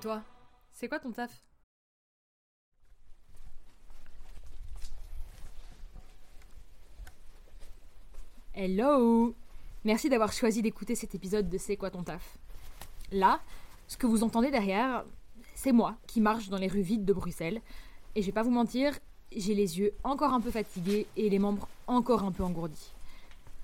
toi, c'est quoi ton taf? Hello! Merci d'avoir choisi d'écouter cet épisode de C'est quoi ton taf? Là, ce que vous entendez derrière, c'est moi qui marche dans les rues vides de Bruxelles. Et je vais pas vous mentir, j'ai les yeux encore un peu fatigués et les membres encore un peu engourdis.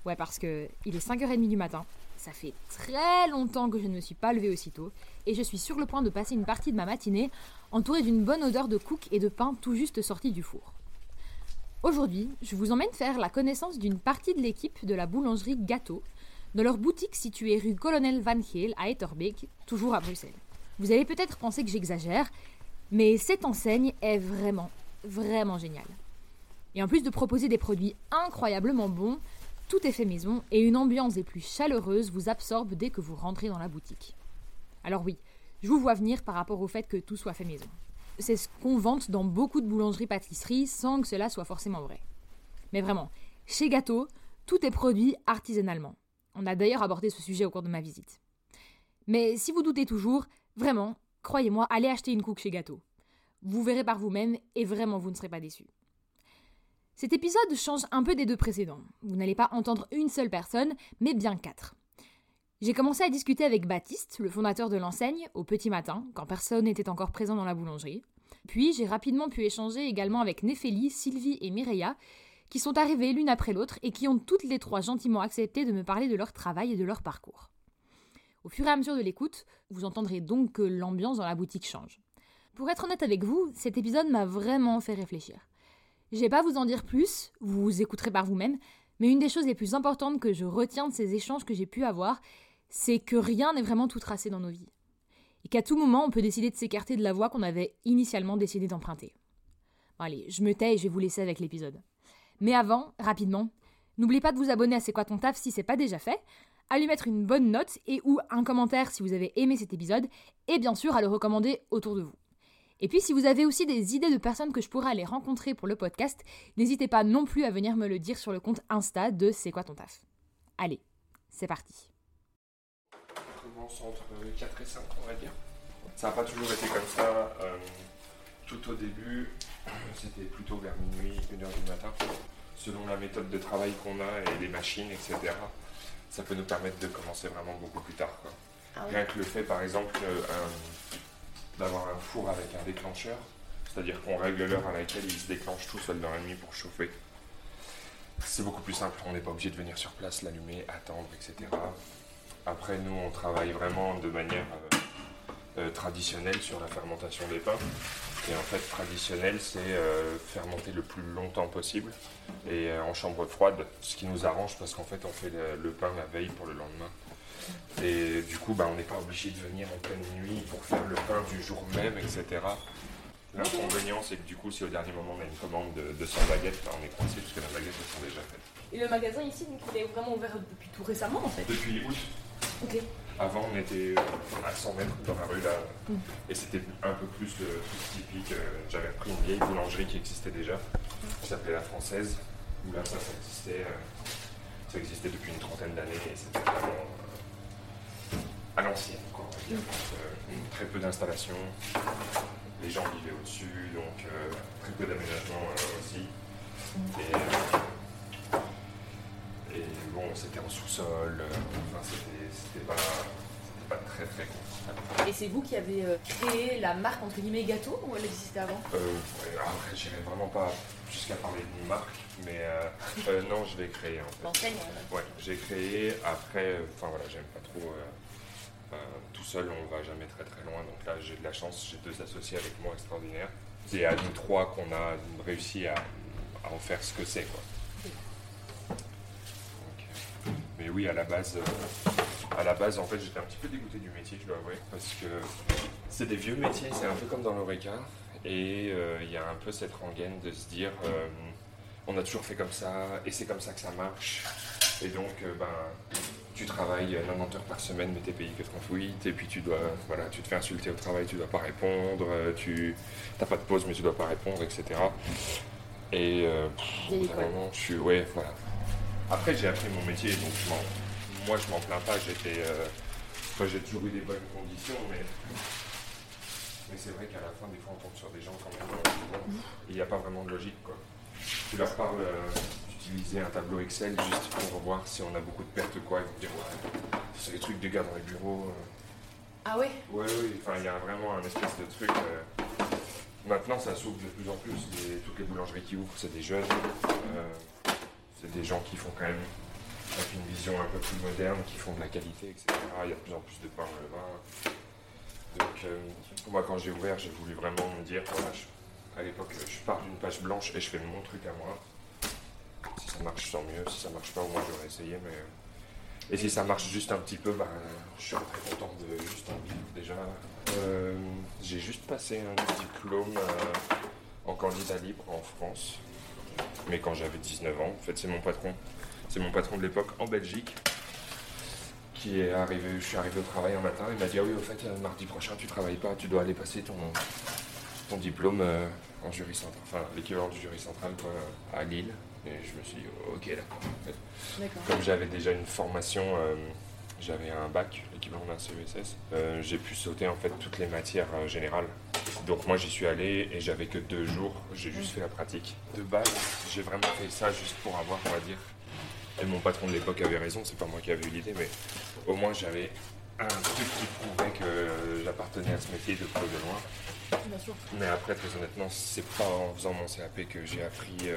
Ouais, parce que il est 5h30 du matin, ça fait très longtemps que je ne me suis pas levée aussitôt, et je suis sur le point de passer une partie de ma matinée entourée d'une bonne odeur de cook et de pain tout juste sorti du four. Aujourd'hui, je vous emmène faire la connaissance d'une partie de l'équipe de la boulangerie Gâteau, dans leur boutique située rue Colonel Van Geel à Etterbeek, toujours à Bruxelles. Vous allez peut-être penser que j'exagère, mais cette enseigne est vraiment, vraiment géniale. Et en plus de proposer des produits incroyablement bons, tout est fait maison et une ambiance des plus chaleureuses vous absorbe dès que vous rentrez dans la boutique. Alors oui, je vous vois venir par rapport au fait que tout soit fait maison. C'est ce qu'on vante dans beaucoup de boulangeries-pâtisseries sans que cela soit forcément vrai. Mais vraiment, chez Gâteau, tout est produit artisanalement. On a d'ailleurs abordé ce sujet au cours de ma visite. Mais si vous doutez toujours, vraiment, croyez-moi, allez acheter une cook chez Gâteau. Vous verrez par vous-même et vraiment vous ne serez pas déçus. Cet épisode change un peu des deux précédents. Vous n'allez pas entendre une seule personne, mais bien quatre. J'ai commencé à discuter avec Baptiste, le fondateur de l'enseigne, au petit matin, quand personne n'était encore présent dans la boulangerie. Puis j'ai rapidement pu échanger également avec Néphélie, Sylvie et Mireia, qui sont arrivées l'une après l'autre et qui ont toutes les trois gentiment accepté de me parler de leur travail et de leur parcours. Au fur et à mesure de l'écoute, vous entendrez donc que l'ambiance dans la boutique change. Pour être honnête avec vous, cet épisode m'a vraiment fait réfléchir. Je vais pas vous en dire plus, vous écouterez par vous-même, mais une des choses les plus importantes que je retiens de ces échanges que j'ai pu avoir, c'est que rien n'est vraiment tout tracé dans nos vies. Et qu'à tout moment, on peut décider de s'écarter de la voie qu'on avait initialement décidé d'emprunter. Bon, allez, je me tais et je vais vous laisser avec l'épisode. Mais avant, rapidement, n'oubliez pas de vous abonner à C'est quoi ton taf si c'est pas déjà fait, à lui mettre une bonne note et ou un commentaire si vous avez aimé cet épisode, et bien sûr à le recommander autour de vous. Et puis si vous avez aussi des idées de personnes que je pourrais aller rencontrer pour le podcast, n'hésitez pas non plus à venir me le dire sur le compte Insta de C'est quoi ton taf? Allez, c'est parti. On commence entre 4 et 5, on va dire. Ça n'a pas toujours été comme ça. euh, tout au début, c'était plutôt vers minuit, 1h du matin. Selon la méthode de travail qu'on a et les machines, etc., ça peut nous permettre de commencer vraiment beaucoup plus tard. quoi. Rien que le fait, par exemple, euh, un- d'avoir un four avec un déclencheur, c'est-à-dire qu'on règle l'heure à laquelle il se déclenche tout seul dans la nuit pour chauffer. C'est beaucoup plus simple, on n'est pas obligé de venir sur place, l'allumer, attendre, etc. Après, nous, on travaille vraiment de manière euh, euh, traditionnelle sur la fermentation des pains. Et en fait, traditionnel, c'est euh, fermenter le plus longtemps possible et en chambre froide, ce qui nous arrange parce qu'en fait, on fait le pain la veille pour le lendemain. Et du coup, bah, on n'est pas obligé de venir en pleine nuit pour faire le pain du jour même, etc. L'inconvénient, c'est que du coup, si au dernier moment on a une commande de, de 100 baguettes, bah, on est coincé parce que les baguettes elles sont déjà faites. Et le magasin ici, donc, il est vraiment ouvert depuis tout récemment en fait. Depuis août, Ok. Avant, on était euh, à 100 mètres dans la rue là, et c'était un peu plus le truc typique. euh, J'avais repris une vieille boulangerie qui existait déjà, qui s'appelait La Française, où là, ça, ça existait, euh, ça existait depuis une trentaine d'années, et c'était vraiment euh, à l'ancienne, quoi, on va dire. Donc, euh, très peu d'installations, les gens vivaient au-dessus, donc euh, très peu d'aménagement euh, aussi. Et, euh, et bon, c'était en sous-sol, enfin, c'était pas, pas très très confortable. Et c'est vous qui avez créé la marque entre guillemets gâteau ou elle existait avant? Après, j'irai vraiment pas jusqu'à parler d'une marque, mais non, je l'ai créé en fait. L'enseigne Ouais, j'ai créé, après, enfin voilà, j'aime pas trop. Tout seul, on va jamais très très loin, donc là, j'ai de la chance, j'ai deux associés avec moi extraordinaires. C'est à nous trois qu'on a réussi à, en faire ce que c'est, quoi. Mais oui, à la base, euh, à la base, en fait, j'étais un petit peu dégoûté du métier, je dois avouer, parce que c'est des vieux métiers, c'est un peu comme dans l'Oreca, et euh, il y a un peu cette rengaine de se dire, euh, on a toujours fait comme ça, et c'est comme ça que ça marche, et donc, euh, ben, tu travailles 90 heures par semaine, mais t'es payé que 38, et puis tu dois, voilà, tu te fais insulter au travail, tu dois pas répondre, euh, tu t'as pas de pause, mais tu dois pas répondre, etc. Et euh, pff, moment, je suis, ouais, voilà. Après, j'ai appris mon métier, donc je moi, je m'en plains pas. J'étais, euh, enfin, j'ai toujours eu des bonnes conditions, mais Mais c'est vrai qu'à la fin, des fois, on tombe sur des gens quand même. Il n'y a pas vraiment de logique, quoi. Tu leur parles euh, d'utiliser un tableau Excel juste pour voir si on a beaucoup de pertes ou quoi. Ils vont dire, ouais, c'est les trucs des gars dans les bureaux. euh. Ah ouais? Ouais, oui, enfin, il y a vraiment un espèce de truc. euh, Maintenant, ça s'ouvre de plus en plus. Les- toutes les boulangeries qui ouvrent, c'est des jeunes. euh, c'est des gens qui font quand même avec une vision un peu plus moderne, qui font de la qualité, etc. Il y a de plus en plus de pain au levain. Donc, euh, moi, quand j'ai ouvert, j'ai voulu vraiment me dire, voilà, je- à l'époque, je pars d'une page blanche et je fais mon truc à moi. Si ça marche, tant mieux. Si ça marche pas, au moins, j'aurais essayé. Mais... Et si ça marche juste un petit peu, ben, je suis très content de juste en vivre déjà. Euh, j'ai juste passé un diplôme euh, en candidat libre en France. Mais quand j'avais 19 ans, en fait, c'est mon patron. C'est mon patron de l'époque en Belgique qui est arrivé. Je suis arrivé au travail un matin. Il m'a dit Ah oui, au fait, euh, mardi prochain, tu travailles pas, tu dois aller passer ton, ton diplôme en jury central, enfin l'équivalent du jury central à Lille. Et je me suis dit Ok, d'accord. Comme j'avais déjà une formation, euh, j'avais un bac, l'équivalent d'un CESS, euh, j'ai pu sauter en fait toutes les matières euh, générales. Donc moi j'y suis allé et j'avais que deux jours, j'ai juste fait la pratique. De base, j'ai vraiment fait ça juste pour avoir, on va dire. Et mon patron de l'époque avait raison, c'est pas moi qui avais eu l'idée, mais au moins j'avais un truc qui prouvait que j'appartenais à ce métier de près de loin. Bien sûr. Mais après, très honnêtement, c'est pas en faisant mon CAP que j'ai appris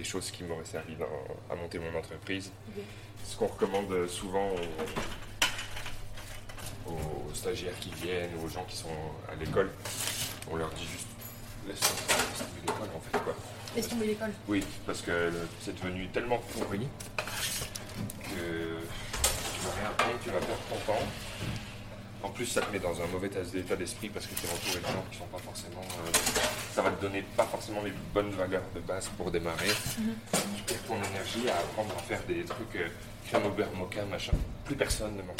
des choses qui m'auraient servi dans- à monter mon entreprise. Ce qu'on recommande souvent aux, aux stagiaires qui viennent ou aux gens qui sont à l'école, on leur dit juste laisse tomber laisse tomber l'école en fait quoi. Laisse tomber l'école. Oui, parce que c'est devenu tellement pourri que tu vas rien apprendre, tu vas perdre ton temps. En plus, ça te met dans un mauvais état d'esprit parce que tu es entouré de gens qui sont pas forcément. euh, ça va te donner pas forcément les bonnes valeurs de base pour démarrer. Tu perds ton énergie à apprendre à faire des trucs euh, crème au beurre, mocha, machin. Plus personne ne m'en.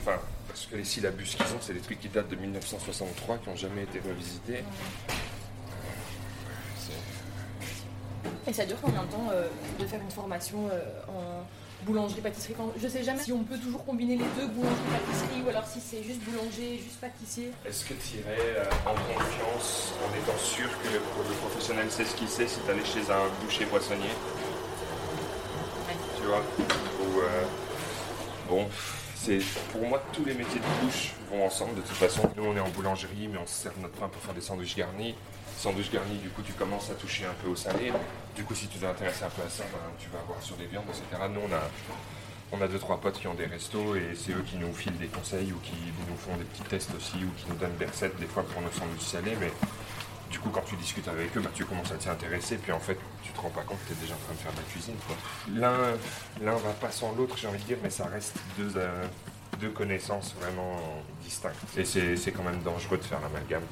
Enfin, parce que les syllabus qu'ils ont, c'est des trucs qui datent de 1963, qui n'ont jamais été revisités. Et ça dure combien de temps euh, de faire une formation euh, en boulangerie-pâtisserie Quand- Je sais jamais si on peut toujours combiner les deux, boulangerie-pâtisserie, ou alors si c'est juste boulanger, juste pâtissier. Est-ce que tu irais euh, en confiance, en étant sûr que le, le professionnel sait ce qu'il sait, si d'aller chez un boucher poissonnier? Tu vois? Ou, euh, Bon, c'est pour moi, tous les métiers de bouche vont ensemble de toute façon. Nous, on est en boulangerie, mais on se sert de notre pain pour faire des sandwichs garnis. Sandwich garni, du coup, tu commences à toucher un peu au salé. Du coup, si tu t'es intéressé un peu à ça, ben, tu vas voir sur les viandes, etc. Nous, on a, on a deux, trois potes qui ont des restos et c'est eux qui nous filent des conseils ou qui nous font des petits tests aussi ou qui nous donnent des recettes des fois pour nos sandwichs salés. Mais du coup, quand tu discutes avec eux, ben, tu commences à t'y intéresser. Puis en fait, tu te rends pas compte que tu es déjà en train de faire de la cuisine. L'un, va pas sans l'autre, j'ai envie de dire, mais ça reste deux, euh, deux connaissances vraiment distinctes. Et c'est quand même dangereux de faire l'amalgame.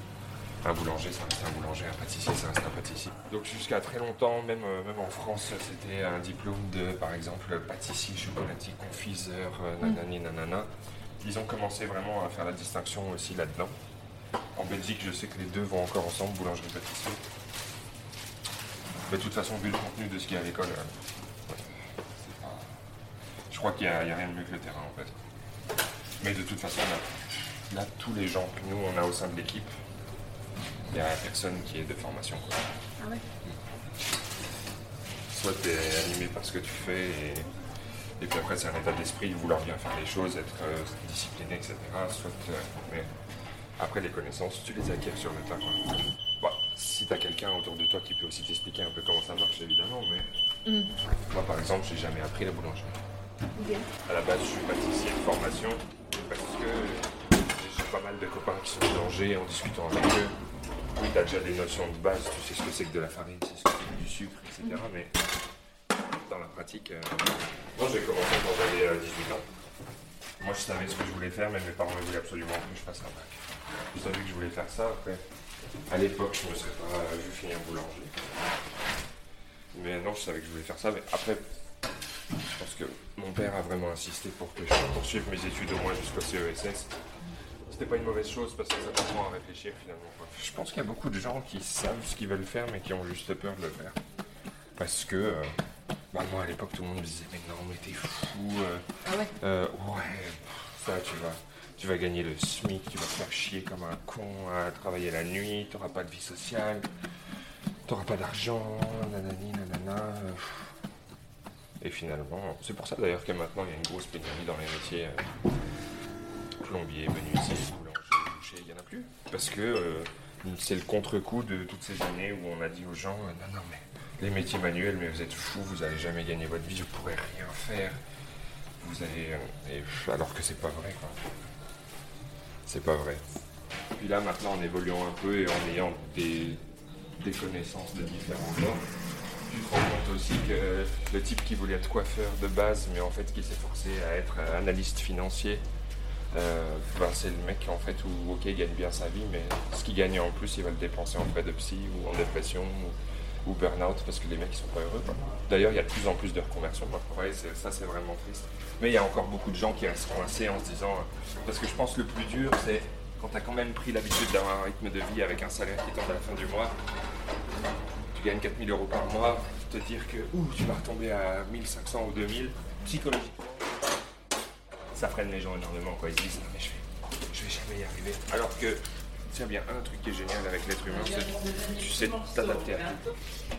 Un boulanger, ça reste un boulanger, un pâtissier, ça reste un pâtissier. Donc jusqu'à très longtemps, même, euh, même en France, c'était un diplôme de, par exemple, pâtissier, chocolatier, confiseur, euh, nanani, nanana. Ils ont commencé vraiment à faire la distinction aussi là-dedans. En Belgique, je sais que les deux vont encore ensemble, boulangerie-pâtisserie. Mais de toute façon, vu le contenu de ce qu'il y a à l'école, euh, c'est pas- je crois qu'il n'y a rien de mieux que le terrain en fait. Mais de toute façon, là, là, tous les gens que nous on a au sein de l'équipe, il n'y a personne qui est de formation. quoi. Ah ouais Soit tu es animé par ce que tu fais et, et puis après c'est un état d'esprit de vouloir bien faire les choses, être euh, discipliné, etc. Soit, euh, mais après les connaissances, tu les acquiers sur le tas. quoi. Bon, si tu as quelqu'un autour de toi qui peut aussi t'expliquer un peu comment ça marche, évidemment, mais Mm. moi par exemple, j'ai jamais appris la boulangerie. Ok. À la base, je suis pâtissier de formation parce que j'ai pas mal de copains qui sont boulangers en discutant avec eux. Oui, tu as déjà des notions de base, tu sais ce que c'est que de la farine, tu sais ce que c'est que du sucre, etc. Mais dans la pratique, euh, moi j'ai commencé quand j'avais euh, 18 ans. Moi je savais ce que je voulais faire, mais mes parents ils voulaient absolument que je fasse un bac. Je savais que je voulais faire ça après. À l'époque, je ne me serais pas euh, vu finir boulanger. Mais non, je savais que je voulais faire ça. Mais après, je pense que mon père a vraiment insisté pour que je poursuive mes études au moins jusqu'au CESS. C'était pas une mauvaise chose parce que ça t'apprend à réfléchir finalement. quoi. Je pense qu'il y a beaucoup de gens qui savent ce qu'ils veulent faire mais qui ont juste peur de le faire. Parce que, euh, bah, moi à l'époque tout le monde me disait mais non mais t'es fou. euh, Ah ouais euh, ouais, ça tu vas, tu vas gagner le SMIC, tu vas te faire chier comme un con à travailler la nuit, tu n'auras pas de vie sociale, tu n'auras pas d'argent, nanani, nanana. Et finalement, c'est pour ça d'ailleurs que maintenant il y a une grosse pénurie dans les métiers euh, plombier, menuisier, boulanger, boucher, il n'y en a plus. Parce que euh, c'est le contre-coup de toutes ces années où on a dit aux gens, euh, non, non, mais les métiers manuels, mais vous êtes fous, vous n'allez jamais gagner votre vie, vous pourrez rien faire. Vous allez. et, alors que c'est pas vrai, quoi. C'est pas vrai. Puis là, maintenant, en évoluant un peu et en ayant des, des connaissances de différents genres, tu te rends compte aussi que le type qui voulait être coiffeur de base, mais en fait qui s'est forcé à être analyste financier, euh, ben, c'est le mec en fait où ok gagne bien sa vie, mais ce qu'il gagne en plus, il va le dépenser en frais de psy ou en dépression ou, burn-out parce que les mecs ils sont pas heureux. D'ailleurs, il y a de plus en plus de reconversions. Ouais, ça c'est vraiment triste. Mais il y a encore beaucoup de gens qui restent coincés en se disant, parce que je pense que le plus dur, c'est quand tu as quand même pris l'habitude d'avoir un rythme de vie avec un salaire qui tombe à la fin du mois, tu gagnes 4000 euros par mois, te dire que tu vas retomber à 1500 ou 2000, psychologiquement, ça freine les gens énormément. Quoi. Ils se disent, non mais je vais, je vais jamais y arriver. Alors que Tiens bien, un truc qui est génial avec l'être humain, c'est que tu sais t'adapter à tout.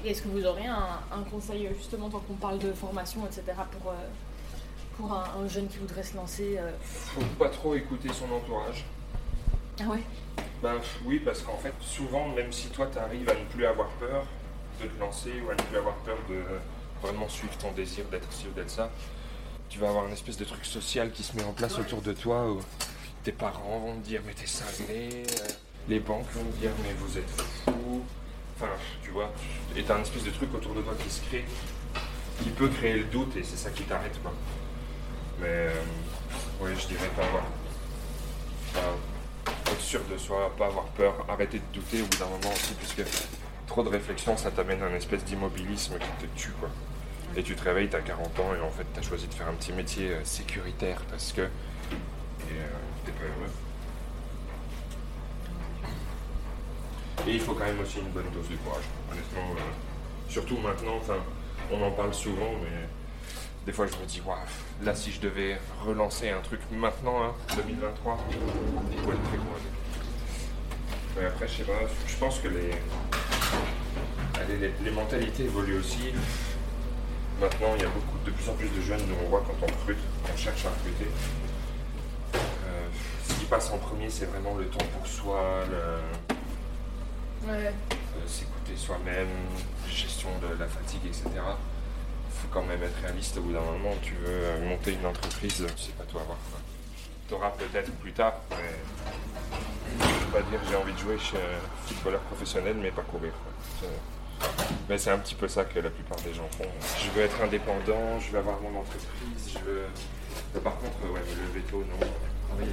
Et est-ce que vous aurez un, conseil, justement, tant qu'on parle de formation, etc., pour, euh, pour un, jeune qui voudrait se lancer euh... Faut pas trop écouter son entourage. Ah ouais? Ben oui, parce qu'en fait, souvent, même si toi tu arrives à ne plus avoir peur de te lancer ou à ne plus avoir peur de vraiment suivre ton désir d'être ci ou d'être ça, tu vas avoir une espèce de truc social qui se met en place autour de toi où tes parents vont te dire mais t'es cinglé, euh, les banques vont te dire mais vous êtes fou, enfin tu vois, et t'as une espèce de truc autour de toi qui se crée, qui peut créer le doute et c'est ça qui t'arrête quoi. Mais euh, oui, je dirais pas avoir. être sûr de soi, pas avoir peur, arrêter de douter au bout d'un moment aussi, puisque trop de réflexion, ça t'amène à une espèce d'immobilisme qui te tue, quoi. Et tu te réveilles, t'as 40 ans, et en fait, t'as choisi de faire un petit métier euh, sécuritaire parce que. Euh, t'es pas heureux. Et il faut quand même aussi une bonne dose de courage, honnêtement. surtout maintenant, on en parle souvent, mais des fois, je me dis, waouh, là, si je devais relancer un truc maintenant, 2023, hein, il faut être très courageux. Mais après, je sais pas, je pense que les, les, mentalités évoluent aussi. Maintenant, il y a beaucoup, de plus en plus de jeunes, nous on voit quand on recrute, on cherche à recruter. Euh, ce qui passe en premier, c'est vraiment le temps pour soi, euh, s'écouter soi-même, gestion de la fatigue, etc faut quand même être réaliste au bout d'un moment. Tu veux euh, monter une entreprise, c'est pas toi avoir. Tu auras peut-être plus tard, mais je peux pas dire j'ai envie de jouer chez un footballeur professionnel, mais pas courir. Mais c'est un petit peu ça que la plupart des gens font. Je veux être indépendant, je veux avoir mon entreprise, je veux. par contre, ouais, me lever tôt, non. Travailler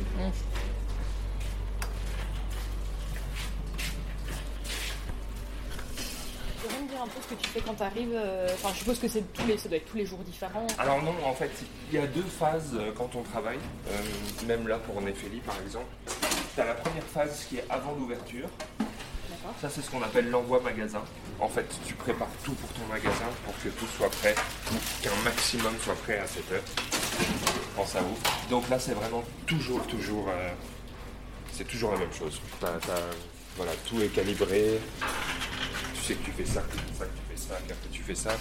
un peu ce que tu fais quand tu arrives euh, Enfin, je suppose que c'est tous les, ça doit être tous les jours différents. Alors non, en fait, il y a deux phases euh, quand on travaille. Euh, même là pour Nefeli par exemple. Tu as la première phase qui est avant l'ouverture. Ça, c'est ce qu'on appelle l'envoi magasin. En fait, tu prépares tout pour ton magasin pour que tout soit prêt, qu'un maximum soit prêt à 7 heure quand ça ouvre. Donc là, c'est vraiment toujours, toujours, c'est toujours la même chose. voilà, tout est calibré, tu sais que tu fais ça, que tu fais ça, que tu fais ça, que tu fais ça.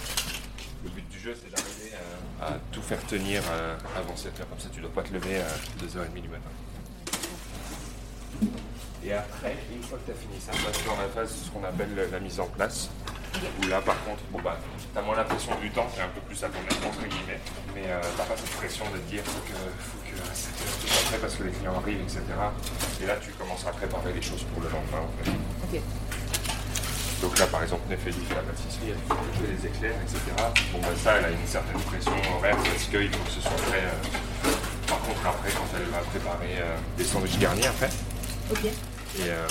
Le but du jeu, c'est d'arriver à, tout faire tenir euh, avant 7 heures. Comme ça, tu ne dois pas te lever à 2h30 du matin. Et après, une fois que tu as fini ça, tu vas dans la phase, ce qu'on appelle la mise en place. Où là, par contre, bon, bah, tu as moins la pression du temps, es un peu plus à ton aise, entre guillemets. Mais euh, tu n'as pas cette pression de te dire faut que, faut que à 7 heures tu sois prêt parce que les clients arrivent, etc. Et là, tu commences à préparer les choses pour le lendemain, en fait. Donc là, par exemple, Nefeli fait la pâtisserie, elle fait les éclairs, etc. Bon, ben ça, elle a une certaine pression horaire parce qu'il faut que ce soit prêt. Euh, par contre, après, quand elle va préparer euh, des sandwichs garnis après. Ok. Et euh,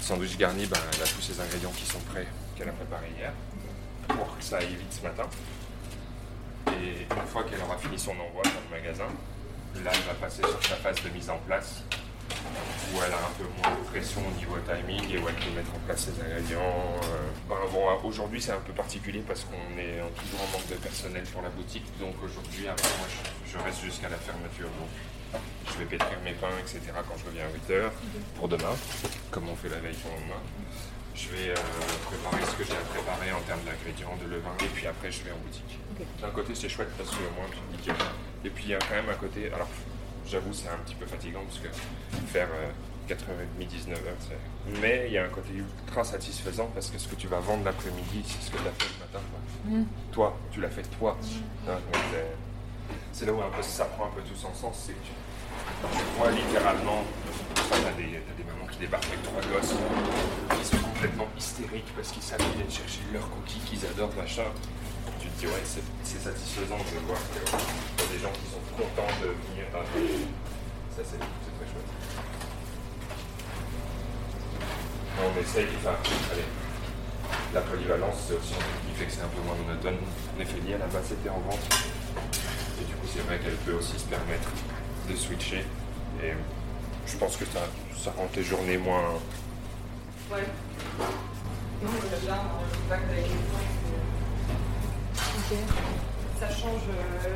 sandwich garni, ben, elle a tous ces ingrédients qui sont prêts qu'elle a préparés hier pour que ça aille vite ce matin. Et une fois qu'elle aura fini son envoi dans le magasin, là, elle va passer sur sa phase de mise en place où elle a un peu moins de pression au niveau timing et où elle peut mettre en place ses ingrédients. Euh, ben, bon, aujourd'hui c'est un peu particulier parce qu'on est toujours en manque de personnel pour la boutique, donc aujourd'hui moi je, reste jusqu'à la fermeture. Je vais pétrir mes pains, etc. quand je reviens à 8h pour demain, comme on fait la veille pour le lendemain. Je vais euh, préparer ce que j'ai à préparer en termes d'ingrédients, de levain, et puis après je vais en boutique. D'un côté c'est chouette parce que au moins dis que- Et puis il y a quand même un côté, alors j'avoue c'est un petit peu fatigant parce que faire euh, 4h30, 19h, c'est... Mais il y a un côté ultra satisfaisant parce que ce que tu vas vendre l'après-midi, c'est ce que tu as fait le matin. quoi. Mm. Toi, tu l'as fait toi. Hein, donc c'est- c'est là où ça prend un peu tout son sens, c'est que tu, vois littéralement, t'as des, t'as des mamans qui débarquent avec trois gosses, qui sont complètement hystériques parce qu'ils savent qu'ils viennent chercher leurs cookies qu'ils adorent, machin. Tu te dis, ouais, c'est, satisfaisant de voir qu'il y a des gens qui sont contents de venir dans Ça, c'est, très chouette. On essaye, enfin, allez, la polyvalence, c'est aussi un truc qui fait que c'est un peu moins monotone. Néphélie, à la base, c'était en vente. C'est vrai qu'elle peut aussi se permettre de switcher. Et je pense que ça, ça rend tes journées moins. Ouais. Non, mais euh, le feedback avec les Ok. Ça change euh,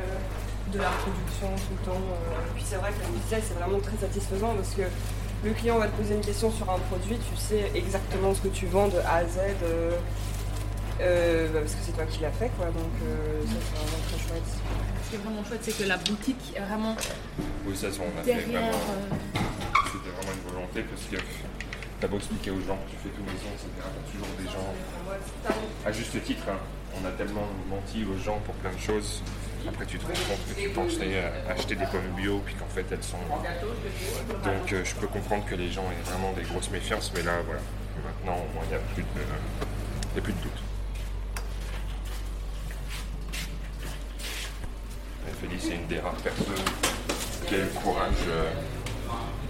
de la production tout le temps. euh, puis c'est vrai que comme je disais, c'est vraiment très satisfaisant parce que le client va te poser une question sur un produit, tu sais exactement ce que tu vends de A à Z. euh, euh, bah, parce que c'est toi qui l'as fait, quoi. Donc euh, ça, c'est vraiment très chouette. Ce qui est vraiment chouette, c'est que la boutique est vraiment Oui, ça, on a fait derrière. vraiment. euh, C'était vraiment une volonté parce que t'as beau expliquer aux gens que tu fais tout maison, etc. T'as toujours des gens. À juste titre, hein, on a tellement menti aux gens pour plein de choses. Après, tu te rends compte que tu pensais à acheter des pommes bio, puis qu'en fait, elles sont. Donc, euh, je peux comprendre que les gens aient vraiment des grosses méfiances, mais là, voilà. Maintenant, au moins, il n'y a plus de, y a plus de doute. Et Félix, c'est une des rares personnes qui a eu le courage, euh,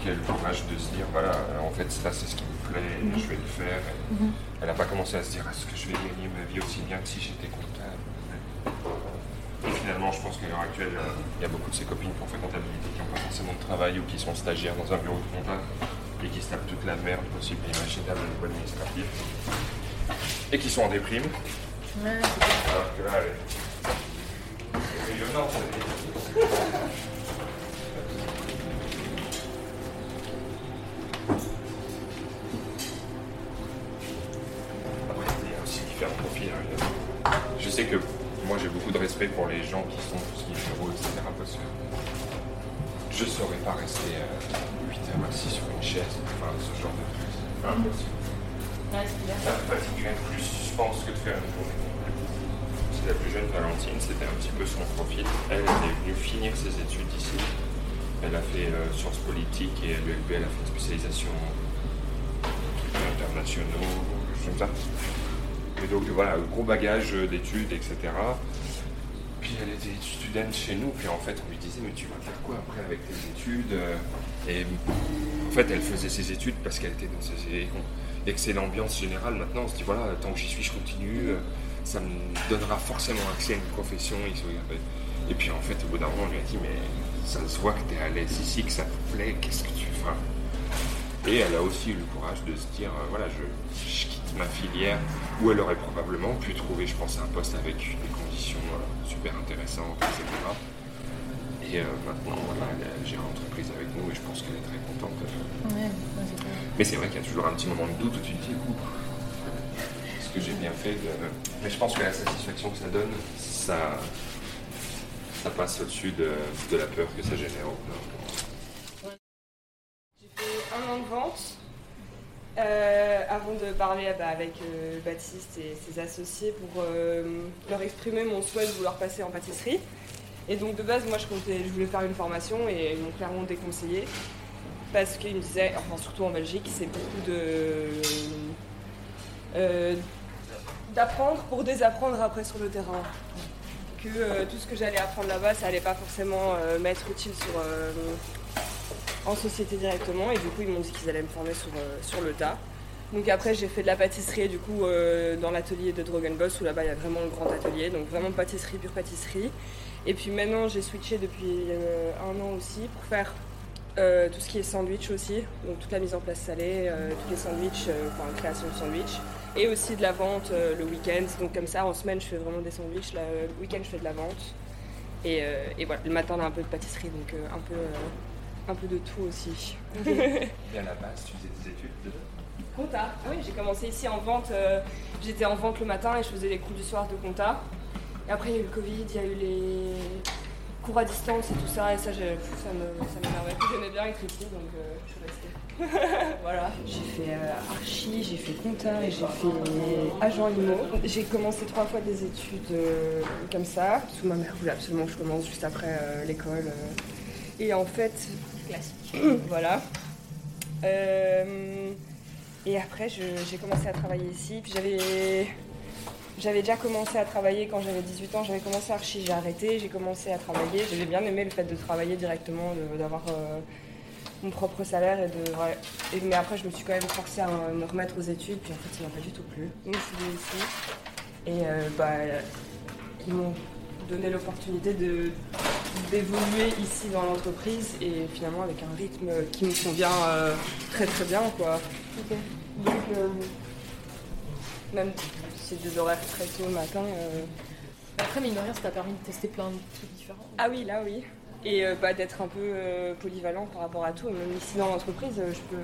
qui a eu le courage de se dire voilà, en fait, ça, c'est ce qui me plaît, et je vais le faire. Et Elle n'a pas commencé à se dire est-ce que je vais gagner ma vie aussi bien que si j'étais comptable. Et finalement, je pense qu'à l'heure actuelle, euh, il y a beaucoup de ses copines qui ont fait comptabilité, qui n'ont pas forcément de travail ou qui sont stagiaires dans un bureau de comptable et qui se tapent toute la merde possible et imaginable au niveau administratif et qui sont en déprime. ouais, Alors que là, elle est- ce genre de truc. C'est impossible. Ouais, c'est. Ça me fatiguerait plus, je pense, que de faire une journée complète. C'est la plus jeune Valentine, c'était un petit peu son profil. Elle était venue finir ses études ici. Elle a fait euh, sciences politiques et à l'ULB, elle a fait une spécialisation internationaux, comme ça. Et donc voilà, gros bagage d'études, etc. Puis elle était étudiante chez nous, puis en fait on lui disait mais tu vas faire quoi après avec tes études euh Et en fait elle faisait ses études parce qu'elle était dans ces et que c'est l'ambiance générale maintenant, on se dit voilà, tant que j'y suis je continue, euh, ça me donnera forcément accès à une profession. Et puis en fait au bout d'un moment on lui a dit mais ça se voit que tu es à l'aise ici, que ça te plaît, qu'est-ce que tu fais Et elle a aussi eu le courage de se dire euh, voilà, je, je quitte ma filière où elle aurait probablement pu trouver, je pense, un poste avec des conditions euh, super intéressantes, etc. Et euh, maintenant, voilà, elle, gère l'entreprise avec nous et je pense qu'elle est très contente. Ouais, ouais. Mais c'est vrai qu'il y a toujours un petit moment de doute où tu te dis, est-ce que j'ai bien fait de... Mais je pense que la satisfaction que ça donne, ça, ça passe au-dessus de, de la peur que ça génère. au bout d'un moment. J'ai fait un an de vente euh, avant de parler bah, avec euh, Baptiste et ses associés pour euh, leur exprimer mon souhait de vouloir passer en pâtisserie. Et donc de base, moi je, comptais, je voulais faire une formation et ils m'ont clairement déconseillé parce qu'ils me disaient, enfin surtout en Belgique, c'est beaucoup de d'apprendre pour désapprendre après sur le terrain. Que tout ce que j'allais apprendre là-bas, ça allait pas forcément m'être utile sur en société directement et du coup ils m'ont dit qu'ils allaient me former sur, euh, sur le tas. Donc après j'ai fait de la pâtisserie du coup euh, dans l'atelier de Drogen Boss où là-bas il y a vraiment le grand atelier, donc vraiment pâtisserie, pure pâtisserie. Et puis maintenant j'ai switché depuis euh, un an aussi pour faire tout ce qui est sandwich aussi, donc toute la mise en place salée, tous les sandwichs, enfin création de sandwich, et aussi de la vente le week-end. Donc comme ça en semaine je fais vraiment des sandwichs, le week-end je fais de la vente. Et, et voilà, le matin on a un peu de pâtisserie, donc un peu un peu de tout aussi. Et à la base, tu faisais des études de Compta. Oui, j'ai commencé ici en vente. euh, J'étais en vente le matin et je faisais les cours du soir de compta. Et après, il y a eu le Covid, il y a eu les cours à distance et tout ça. Et ça, j'ai- pff, ça m'énervait. J'aimais bien être ici, donc euh, je suis restée. voilà. J'ai fait euh, archi, j'ai fait compta et j'ai fait agent IMO. J'ai commencé trois fois des études euh, comme ça. Parce que ma mère voulait absolument que je commence juste après euh, l'école. euh. Et en fait, Classique. voilà. Euh, et après, j'ai commencé à travailler ici. Puis j'avais, j'avais déjà commencé à travailler quand j'avais 18 ans. J'avais commencé archi, j'ai arrêté, j'ai commencé à travailler. J'avais bien aimé le fait de travailler directement, d'avoir euh, mon propre salaire. Et de, mais après, je me suis quand même forcée à me remettre aux études. Puis en fait, ça m'a pas du tout plu. Ici. Et euh, bah, ils m'ont donné l'opportunité de d'évoluer ici dans l'entreprise et finalement avec un rythme qui me convient euh, très très bien quoi. Donc euh, même si c'est des horaires très tôt le matin. euh, Après, mine de rien, ça t'a permis de tester plein de trucs différents. Ah oui là oui. Et euh, bah, d'être un peu euh, polyvalent par rapport à tout. Même ici dans l'entreprise, euh, je peux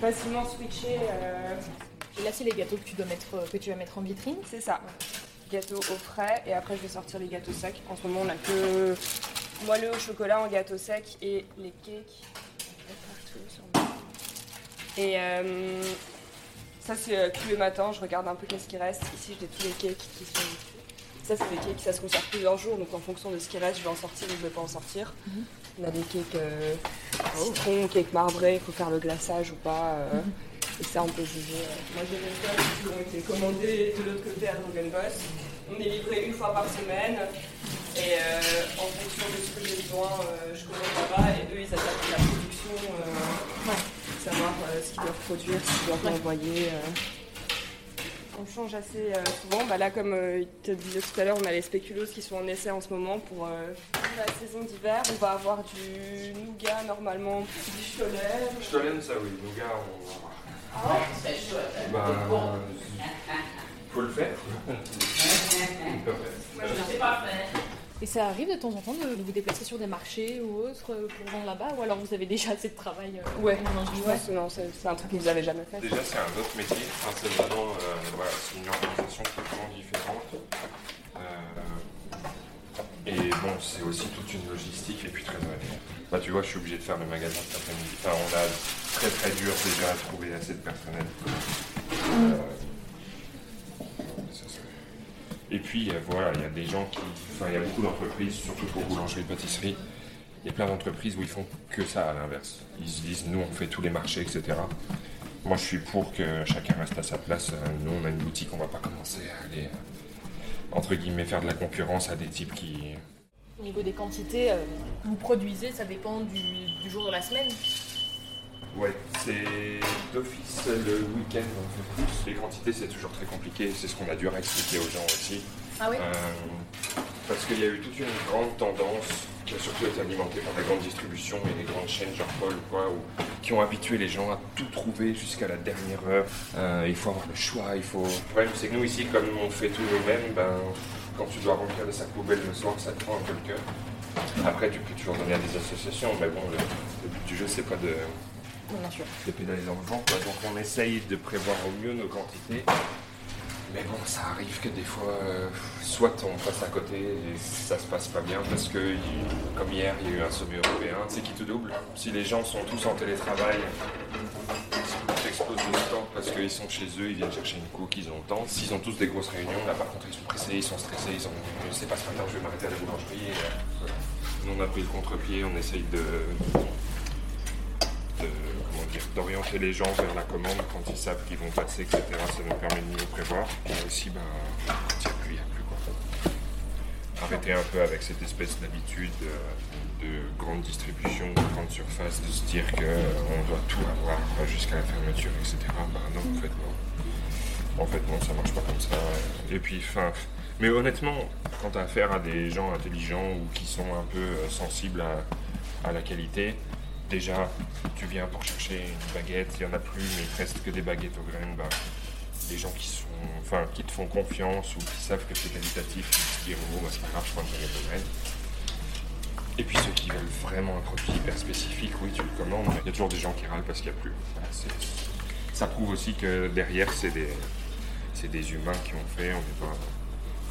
facilement switcher. euh, Et là, c'est les gâteaux que tu, dois mettre, que tu vas mettre en vitrine. C'est ça. Gâteau au frais et après je vais sortir les gâteaux secs. En ce moment on a que moelleux au chocolat en gâteau sec et les cakes. Et euh, ça c'est euh, tous les matins, je regarde un peu qu'est-ce qui reste. Ici j'ai tous les cakes qui sont Ça c'est des cakes, ça se conserve plusieurs jours, donc en fonction de ce qui reste, je vais en sortir ou je vais pas en sortir. On a des cakes euh, citron, cakes marbrés, il faut faire le glaçage ou pas. euh, Et ça, on peut juger. euh. Moi, j'ai des choses qui ont été commandées de l'autre côté à Rogan Boss. On est livré une fois par semaine. Et euh, en fonction de ce que j'ai besoin, euh, je commande là-bas. Et eux, ils attaquent la production. euh, Savoir euh, ce qu'ils doivent produire, ce qu'ils doivent Ouais. envoyer. euh. On change assez euh, souvent. Bah, là, comme euh, il te disait tout à l'heure, on a les spéculoos qui sont en essai en ce moment pour euh, la saison d'hiver. On va avoir du nougat normalement, du cholet. Je te l'aime ça, oui. Nos gars, on va voir. Ah Bah, faut le faire. Et ça arrive de temps en temps de, vous déplacer sur des marchés ou autres pour vendre là-bas Ou alors vous avez déjà assez de travail euh, Ouais. pense non, c'est c'est un truc que vous avez jamais fait. Déjà, c'est un autre métier. Enfin, c'est vraiment euh, voilà, c'est une organisation totalement différente. Euh, et bon, c'est aussi toute une logistique et puis très. Bah, tu vois, je suis obligé de faire le magasin cet après-midi. Enfin, on a très très dur déjà à trouver assez de personnel. Euh, Et puis euh, voilà, il y a des gens qui. Enfin, il y a beaucoup d'entreprises, surtout pour boulangerie-pâtisserie. Il y a plein d'entreprises où ils font que ça à l'inverse. Ils se disent, nous on fait tous les marchés, etc. Moi je suis pour que chacun reste à sa place. Euh, Nous on a une boutique, on va pas commencer à aller, entre guillemets, faire de la concurrence à des types qui. Au niveau des quantités euh, vous produisez, ça dépend du, du jour de la semaine. Ouais, c'est d'office le week-end on fait plus. Les quantités c'est toujours très compliqué, c'est ce qu'on a dû expliquer aux gens aussi. Ah oui Euh, parce qu'il y a eu toute une grande tendance qui a surtout été alimentée par la grande distribution et les grandes chaînes genre Paul ou quoi, où- qui ont habitué les gens à tout trouver jusqu'à la dernière heure. Euh, il faut avoir le choix, il faut. Le problème c'est que nous ici, comme on fait tout nous-mêmes, ben, quand tu dois remplir le sac poubelle le soir, ça te prend un peu le cœur. Après, tu peux toujours donner à des associations, mais bon, le, le but du jeu c'est pas de, Bien sûr. de pédaler dans le vent. quoi. Donc on essaye de prévoir au mieux nos quantités. Mais bon, ça arrive que des fois, euh, soit on passe à côté et ça se passe pas bien parce que, comme hier, il y a eu un sommet européen, tu sais, qui te double. Si les gens sont tous en télétravail, tout explose le stock parce qu'ils sont chez eux, ils viennent chercher une cook, ils ont le temps. S'ils ont tous des grosses réunions, là par contre, ils sont pressés, ils sont stressés, ils ont, je sais pas ce matin, je vais m'arrêter à la boulangerie. Euh. Nous, on a pris le contre-pied, on essaye de, de- d'orienter les gens vers la commande quand ils savent qu'ils vont passer, etc. Ça nous permet de mieux prévoir. Et aussi, quand il plus, plus. Quoi. Arrêter un peu avec cette espèce d'habitude euh, de grande distribution, de grande surface, de se dire qu'on doit tout avoir euh, jusqu'à la fermeture, etc. Ben non, en fait, non. En fait, non, ça marche pas comme ça. Et puis, enfin. Mais honnêtement, quand tu as affaire à des gens intelligents ou qui sont un peu euh, sensibles à la qualité, déjà, tu viens pour chercher une baguette, il n'y en a plus, mais il te reste que des baguettes aux graines, bah, des gens qui sont, enfin, qui te font confiance ou qui savent que c'est qualitatif, qui se disent, oh, c'est pas grave, je prends une baguette aux graines. Et puis ceux qui veulent vraiment un produit hyper spécifique, oui, tu le commandes. Il y a toujours des gens qui râlent parce qu'il n'y a plus. Ça prouve aussi que derrière, c'est des, c'est des humains qui ont fait. On n'est pas...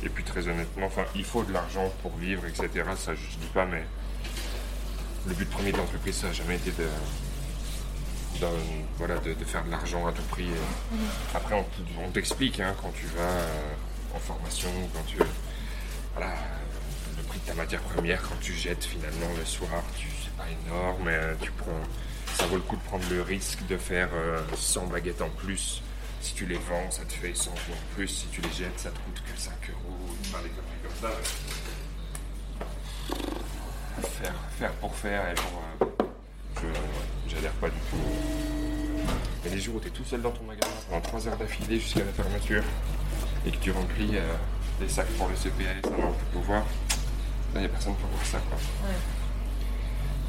Et puis très honnêtement, enfin, il faut de l'argent pour vivre, etc. Ça, je dis pas, mais le but premier de l'entreprise, ça n'a jamais été de, de- voilà, de, de faire de l'argent à tout prix. Et Après, on, t'explique hein, quand tu vas euh, en formation, quand tu. Voilà, le prix de ta matière première, quand tu jettes finalement le soir, tu, c'est pas énorme, mais euh, tu prends. Ça vaut le coup de prendre le risque de faire euh, 100 baguettes en plus. Si tu les vends, ça te fait 100 euros en plus. Si tu les jettes, ça te coûte que 5 euros. Enfin, des comme ça. Faire, faire pour faire et pour. euh, je j'adhère pas du tout. Mais les jours où tu es tout seul dans ton magasin pendant 3 heures d'affilée jusqu'à la fermeture et que tu remplis euh, des sacs pour le CPS avant de pouvoir, là, il n'y a personne pour voir ça. Quoi.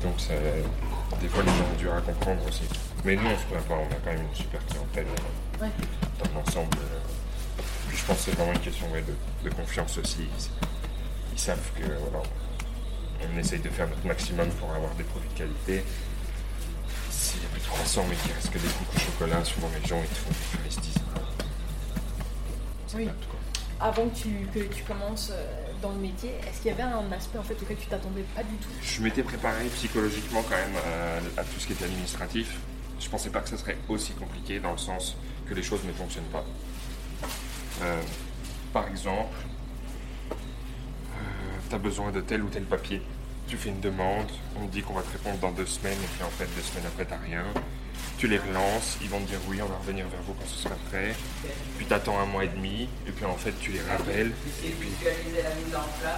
Donc, ça, des fois, les gens sont durs à comprendre aussi. Mais nous, on se plaint pas, on a quand même une super clientèle euh, Ouais. dans l'ensemble. euh. Puis je pense que c'est vraiment une question de, de confiance aussi. Ils savent que voilà, on essaye de faire notre maximum pour avoir des produits de qualité. S'il y a plus de 300 mais qu'il reste que des coups au chocolat, souvent les gens ils te font ils se disent. ça Oui. Avant que tu, que tu commences euh, dans le métier, est-ce qu'il y avait un aspect en fait auquel tu t'attendais pas du tout? Je m'étais préparé psychologiquement quand même euh, à, tout ce qui était administratif. Je pensais pas que ça serait aussi compliqué dans le sens que les choses ne fonctionnent pas. Euh, par exemple, tu as besoin de tel ou tel papier. Tu fais une demande, on dit qu'on va te répondre dans deux semaines, et puis en fait, deux semaines après, t'as rien. Tu les relances, ils vont te dire oui, on va revenir vers vous quand ce sera prêt. Puis t'attends un mois et demi, et puis en fait, tu les rappelles.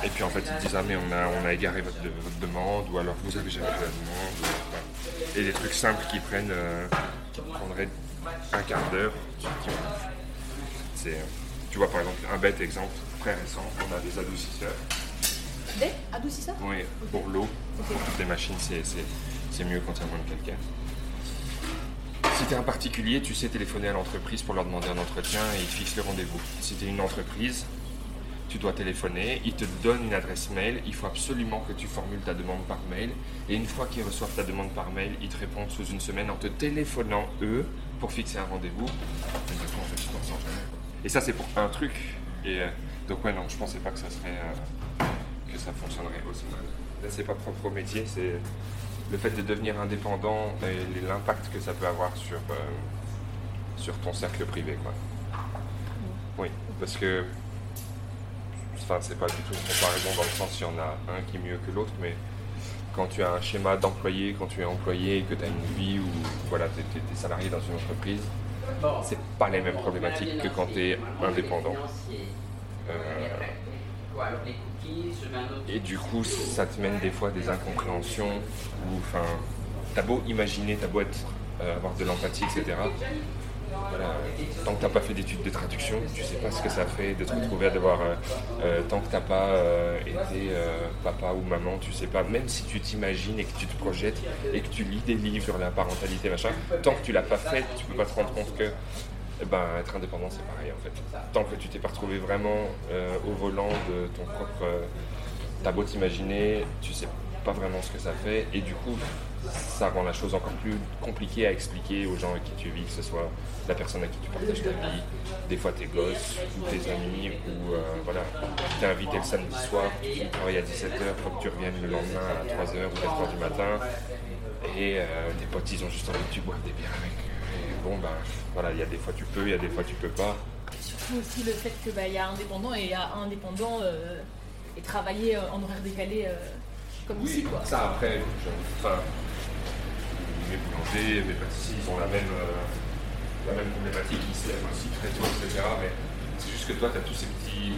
Et puis, en fait, ils te disent ah, mais on a, on a égaré votre, de- votre demande, ou alors vous avez jamais fait la demande. Et des trucs simples qui prennent, euh, prendraient un quart d'heure. c'est, euh, tu vois, par exemple, un bête exemple, très récent, on a des adoucisseurs. Des adoucisseurs Oui, pour l'eau, Ok. des machines, c'est, mieux quand il y a moins de calcaire. Si tu es un particulier, tu sais téléphoner à l'entreprise pour leur demander un entretien et ils te fixent le rendez-vous. Si tu es une entreprise, tu dois téléphoner, ils te donnent une adresse mail, il faut absolument que tu formules ta demande par mail. Et une fois qu'ils reçoivent ta demande par mail, ils te répondent sous une semaine en te téléphonant, eux, pour fixer un rendez-vous. Et ça, c'est pour un truc. Et euh, donc, ouais, non, je pensais pas que ça serait. euh, ça fonctionnerait aussi mal. Là, c'est pas propre au métier, c'est le fait de devenir indépendant et l'impact que ça peut avoir sur, euh, sur ton cercle privé. Quoi. Oui, parce que. Enfin, c'est pas du tout une comparaison dans le sens s'il y en a un qui est mieux que l'autre, mais quand tu as un schéma d'employé, quand tu es employé, que tu as une vie où voilà, tu es, salarié dans une entreprise, c'est pas les mêmes problématiques que quand tu es indépendant. Euh, et du coup, ça te mène des fois des incompréhensions ou enfin, t'as beau imaginer, t'as beau être, euh, avoir de l'empathie, etc. Tant que t'as pas fait d'études de traduction, tu sais pas ce que ça fait de te retrouver à devoir. euh, euh, tant que t'as pas été papa ou maman, tu sais pas. Même si tu t'imagines et que tu te projettes et que tu lis des livres sur la parentalité, machin, tant que tu l'as pas fait, tu peux pas te rendre compte que. Eh ben, être indépendant, c'est pareil en fait. Tant que tu t'es pas retrouvé vraiment euh, au volant de ton propre. euh, T'as beau t'imaginer, tu sais pas vraiment ce que ça fait, et du coup, ça rend la chose encore plus compliquée à expliquer aux gens avec qui tu vis, que ce soit la personne avec qui tu partages ta vie, des fois tes gosses, ou tes amis, ou euh, voilà, t'es invité le samedi soir, tu travailles à 17h, faut que tu reviennes le lendemain à 3h ou 4h du matin, et euh, tes potes ils ont juste envie que tu boives des bières avec bon, ben voilà, il y a des fois tu peux, il y a des fois tu peux pas. Surtout aussi le fait qu'il y a indépendant et il y a indépendant euh, et travailler euh, en horaire décalé euh, comme ici quoi. Ça après, enfin, mes boulangers, mes pâtissiers, ils ont la même, la même problématique, ils se lèvent aussi très tôt, etc. Mais c'est juste que toi, tu as tous ces petits,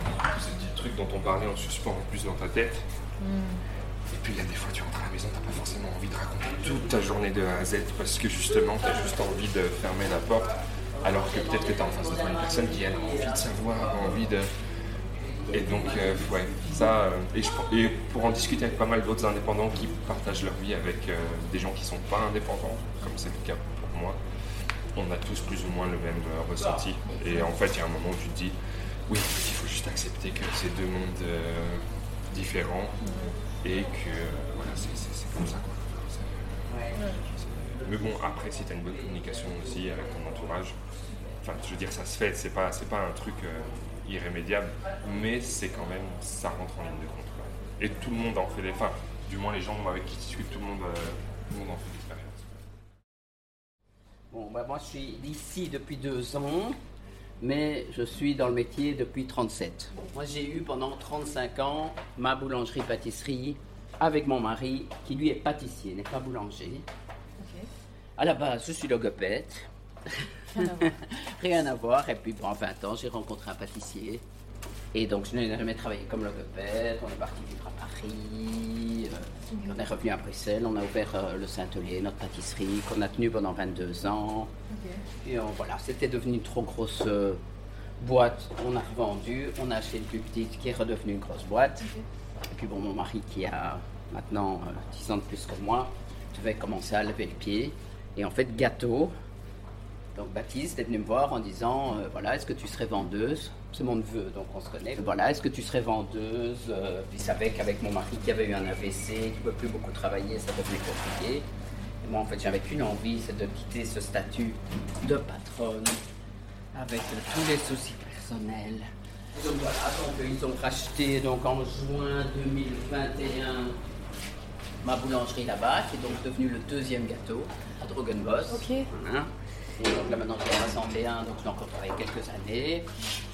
tous ces petits trucs dont on parlait en suspens en plus dans ta tête. Et puis il y a des fois, tu rentres à la maison, t'as pas forcément envie de raconter toute ta journée de A à Z parce que justement, tu as juste envie de fermer la porte. Alors que peut-être que tu as en face de toi une personne qui a envie de savoir, envie de. Et donc, euh, ouais, ça. euh, et, je- et pour en discuter avec pas mal d'autres indépendants qui partagent leur vie avec euh, des gens qui sont pas indépendants, comme c'est le cas pour moi, on a tous plus ou moins le même ressenti. Et en fait, il y a un moment où tu te dis, oui, il faut juste accepter que c'est deux mondes différents et que euh, voilà, c'est comme ça. Quoi. Ouais. Mais bon, après, si tu as une bonne communication aussi avec ton entourage, enfin, je veux dire, ça se fait, c'est pas, c'est pas un truc euh, irrémédiable, mais c'est quand même, ça rentre en ligne de compte. quoi. Et tout le monde en fait des. Enfin, du moins, les gens avec qui tu discutes, tout le monde, euh, tout le monde en fait l'expérience. Bon, bah, moi je suis ici depuis deux ans, mais je suis dans le métier depuis 37. Moi j'ai eu pendant 35 ans ma boulangerie-pâtisserie avec mon mari, qui lui est pâtissier, n'est pas boulanger. À la base, je suis logopède. Rien à voir. Et puis pendant 20 ans, j'ai rencontré un pâtissier. Et donc, je n'ai jamais travaillé comme logopède. On est parti vivre à Paris. euh, On est revenu à Bruxelles. On a ouvert euh, le Saint-Olier, notre pâtisserie, qu'on a tenue pendant 22 ans. Et euh, voilà, c'était devenu une trop grosse euh, boîte. On a revendu. On a acheté une plus petite qui est redevenue une grosse boîte. Et puis bon, mon mari qui a maintenant euh, 10 ans de plus que moi, devait commencer à lever le pied. Et en fait, gâteau. Donc Baptiste est venu me voir en disant, euh, voilà, est-ce que tu serais vendeuse? C'est mon neveu, donc on se connaît. Voilà, est-ce que tu serais vendeuse? Euh, Il savait qu'avec mon mari qui avait eu un AVC, qui ne peut plus beaucoup travailler, ça devenait compliqué. Et moi, en fait, j'avais qu'une envie, c'est de quitter ce statut de patronne avec euh, tous les soucis personnels. Donc voilà, donc ils ont racheté donc en juin 2021 ma boulangerie là-bas, qui est donc devenue le deuxième gâteau à Drogenbos. Ok. Voilà. Donc là maintenant j'ai 61, donc j'ai encore travaillé quelques années.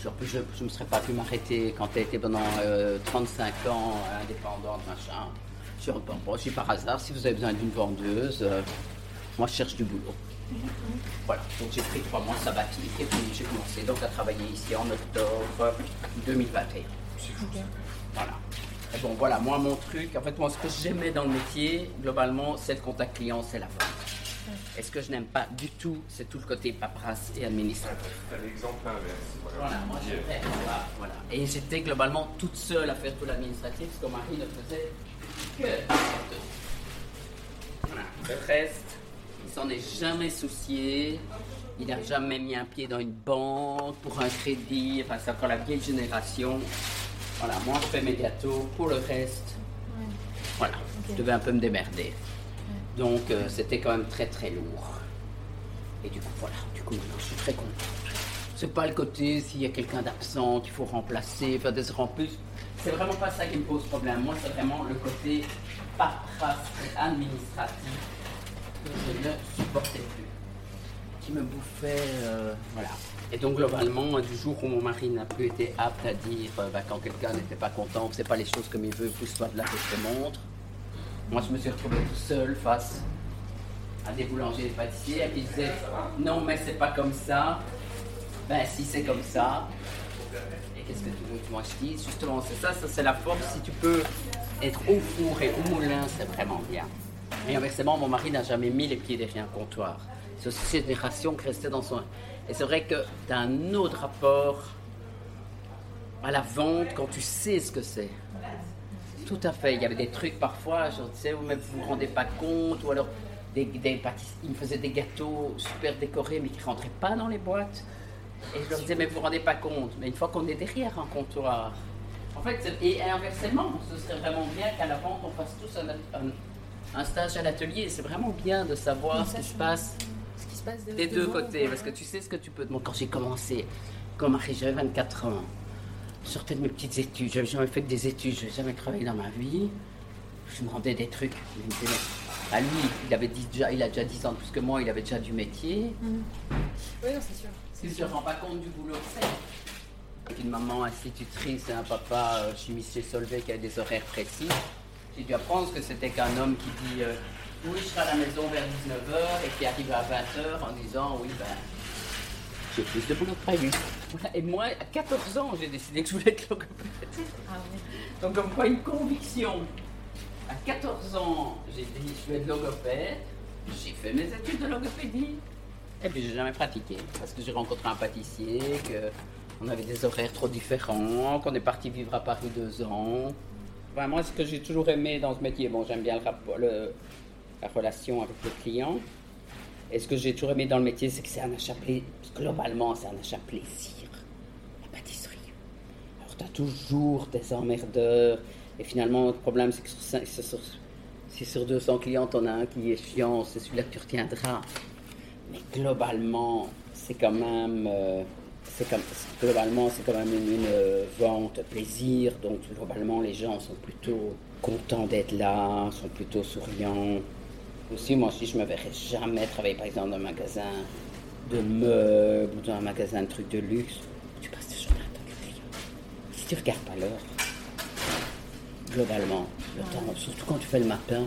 Je ne me serais pas pu m'arrêter quand tu as été pendant euh, 35 ans euh, indépendante, machin. Je suis, bon, bon, suis par hasard, si vous avez besoin d'une vendeuse, euh, moi je cherche du boulot. Voilà, donc j'ai pris trois mois sabbatique et puis j'ai commencé donc à travailler ici en octobre 2021. Voilà. Et bon, voilà, moi, mon truc, en fait, moi, ce que j'aimais dans le métier, globalement, c'est le contact client, c'est la vente. Et ce que je n'aime pas du tout, c'est tout le côté paperasse et administratif? T'as l'exemple inverse. Voilà, moi, j'étais, voilà, voilà. Et j'étais globalement toute seule à faire tout l'administratif, parce que mon mari ne faisait que voilà. Le reste, il s'en est jamais soucié. Il n'a jamais mis un pied dans une banque pour un crédit. Enfin, c'est encore la vieille génération. Voilà, moi, je fais mes gâteaux. Pour le reste, voilà, je devais un peu me démerder. Donc, euh, c'était quand même très, très lourd. Et du coup, voilà, du coup, maintenant, je suis très contente. C'est pas le côté s'il y a quelqu'un d'absent qu'il faut remplacer, faire des plus. C'est vraiment pas ça qui me pose problème. Moi, c'est vraiment le côté paperasse administratif que je ne supportais plus. Qui me bouffait. euh, voilà. Et donc, globalement, du jour où mon mari n'a plus été apte à dire euh, bah, quand quelqu'un n'était pas content, c'est pas les choses comme il veut, pousse-toi de là que je te montre. Moi, je me suis retrouvé tout seul face à des boulangers et des pâtissiers qui disaient non, mais c'est pas comme ça. Ben, si c'est comme ça. Et qu'est-ce que tu veux que moi je dise? Justement, c'est ça, ça c'est la force. Si tu peux être au four et au moulin, c'est vraiment bien. Et inversement, mon mari n'a jamais mis les pieds derrière un comptoir. C'est aussi cette génération qui restait dans son. Et c'est vrai que tu as un autre rapport à la vente quand tu sais ce que c'est. Tout à fait. Il y avait des trucs parfois, je sais, mais vous ne vous rendez pas compte, ou alors des, ils me faisaient des gâteaux super décorés, mais qui ne rentraient pas dans les boîtes. Et je leur disais, mais vous vous rendez pas compte. Mais une fois qu'on est derrière un comptoir, en fait, et inversement, ce serait vraiment bien qu'à la vente, on fasse tous un, un- un stage à l'atelier. C'est vraiment bien de savoir ce qui se passe Ce qui se passe de- des deux côtés, parce que tu sais ce que tu peux. Moi, quand j'ai commencé, comme Marie, j'avais 24 ans, je sortais de mes petites études, j'avais jamais fait que des études, je n'avais jamais travaillé dans ma vie. Je me rendais des trucs. Il me disait, mais- à lui, il, avait déjà, il a déjà 10 ans de plus que moi, il avait déjà du métier. Oui, non, c'est sûr. Tu ne te rends pas compte du boulot que c'est. Une maman institutrice et un papa euh, chimiste chez Solvay qui a des horaires précis. J'ai dû apprendre ce que c'était qu'un homme qui dit euh, oui, je serai à la maison vers 19h et qui arrive à 20h en disant oui, ben, j'ai plus de boulot que prévu. Voilà. Et moi, à 14 ans, j'ai décidé que je voulais être logopède. Ah ouais. Donc, comme quoi, une conviction. À 14 ans, j'ai dit je vais être logopède. J'ai fait mes études de logopédie. Et puis, j'ai jamais pratiqué. Parce que j'ai rencontré un pâtissier, qu'on avait des horaires trop différents, qu'on est parti vivre à Paris deux ans. Enfin, moi, ce que j'ai toujours aimé dans ce métier, bon, j'aime bien le rapport, le- la relation avec le client. Et ce que j'ai toujours aimé dans le métier, c'est que c'est un achat plaisir. Globalement, c'est un achat plaisir. Tu as toujours des emmerdeurs, Et finalement, le problème, c'est que sur, si sur 200 clients, on a un qui est chiant, c'est celui-là que tu retiendras. Mais globalement, c'est quand même, euh, comme, globalement, c'est quand même une, euh, vente plaisir. Donc globalement, les gens sont plutôt contents d'être là, sont plutôt souriants. Aussi, moi aussi, je me verrais jamais travailler, par exemple, dans un magasin de meubles ou dans un magasin de trucs de luxe. Tu passes tes journées à attendre les clients. Si tu regardes pas l'heure, globalement, le temps, surtout quand tu fais le matin,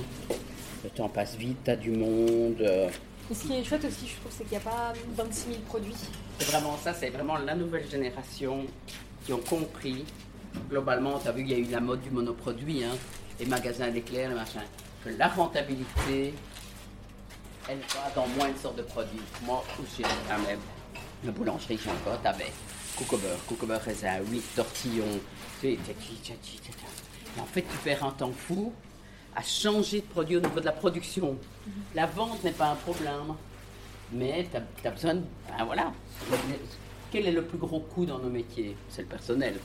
le temps passe vite, t'as du monde. euh, Et ce qui est chouette aussi, je trouve, c'est qu'il n'y a pas 26 000 produits. C'est vraiment ça, c'est vraiment la nouvelle génération qui ont compris. Globalement, tu as vu, il y a eu la mode du monoproduit, hein, les magasins d'éclairs, les machins. Que la rentabilité, elle va dans moins de sortes de produits. Moi, où j'ai quand même la boulangerie, j'ai encore, t'avais coco beurre, coco beurre raisin, oui, tortillon. Et en fait, tu perds un temps fou à changer de produit au niveau de la production. La vente n'est pas un problème. Mais tu as, besoin de. Ben voilà. Quel est le plus gros coût dans nos métiers? C'est le personnel.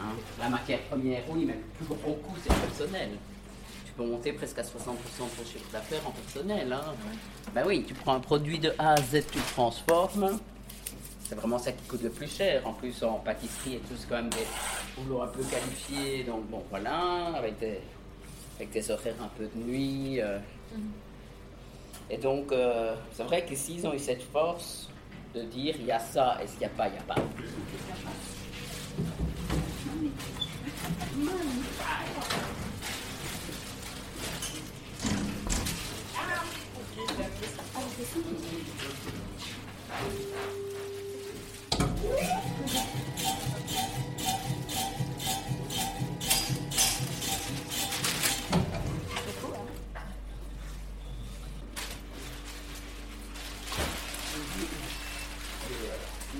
Hein? La matière première, oui, mais le plus gros coût, c'est le personnel. Tu peux monter presque à 60% ton chiffre d'affaires en personnel. Hein? Ben oui, tu prends un produit de A à Z, tu le transformes. C'est vraiment ça qui coûte le plus cher. En plus, en pâtisserie et tout, c'est quand même des boulots un peu qualifiés. Donc, bon, voilà, avec des, avec des horaires un peu de nuit. euh. Et donc, euh, c'est vrai qu'ici, ils ont eu cette force de dire il y a ça et s'il n'y a pas, il n'y a pas?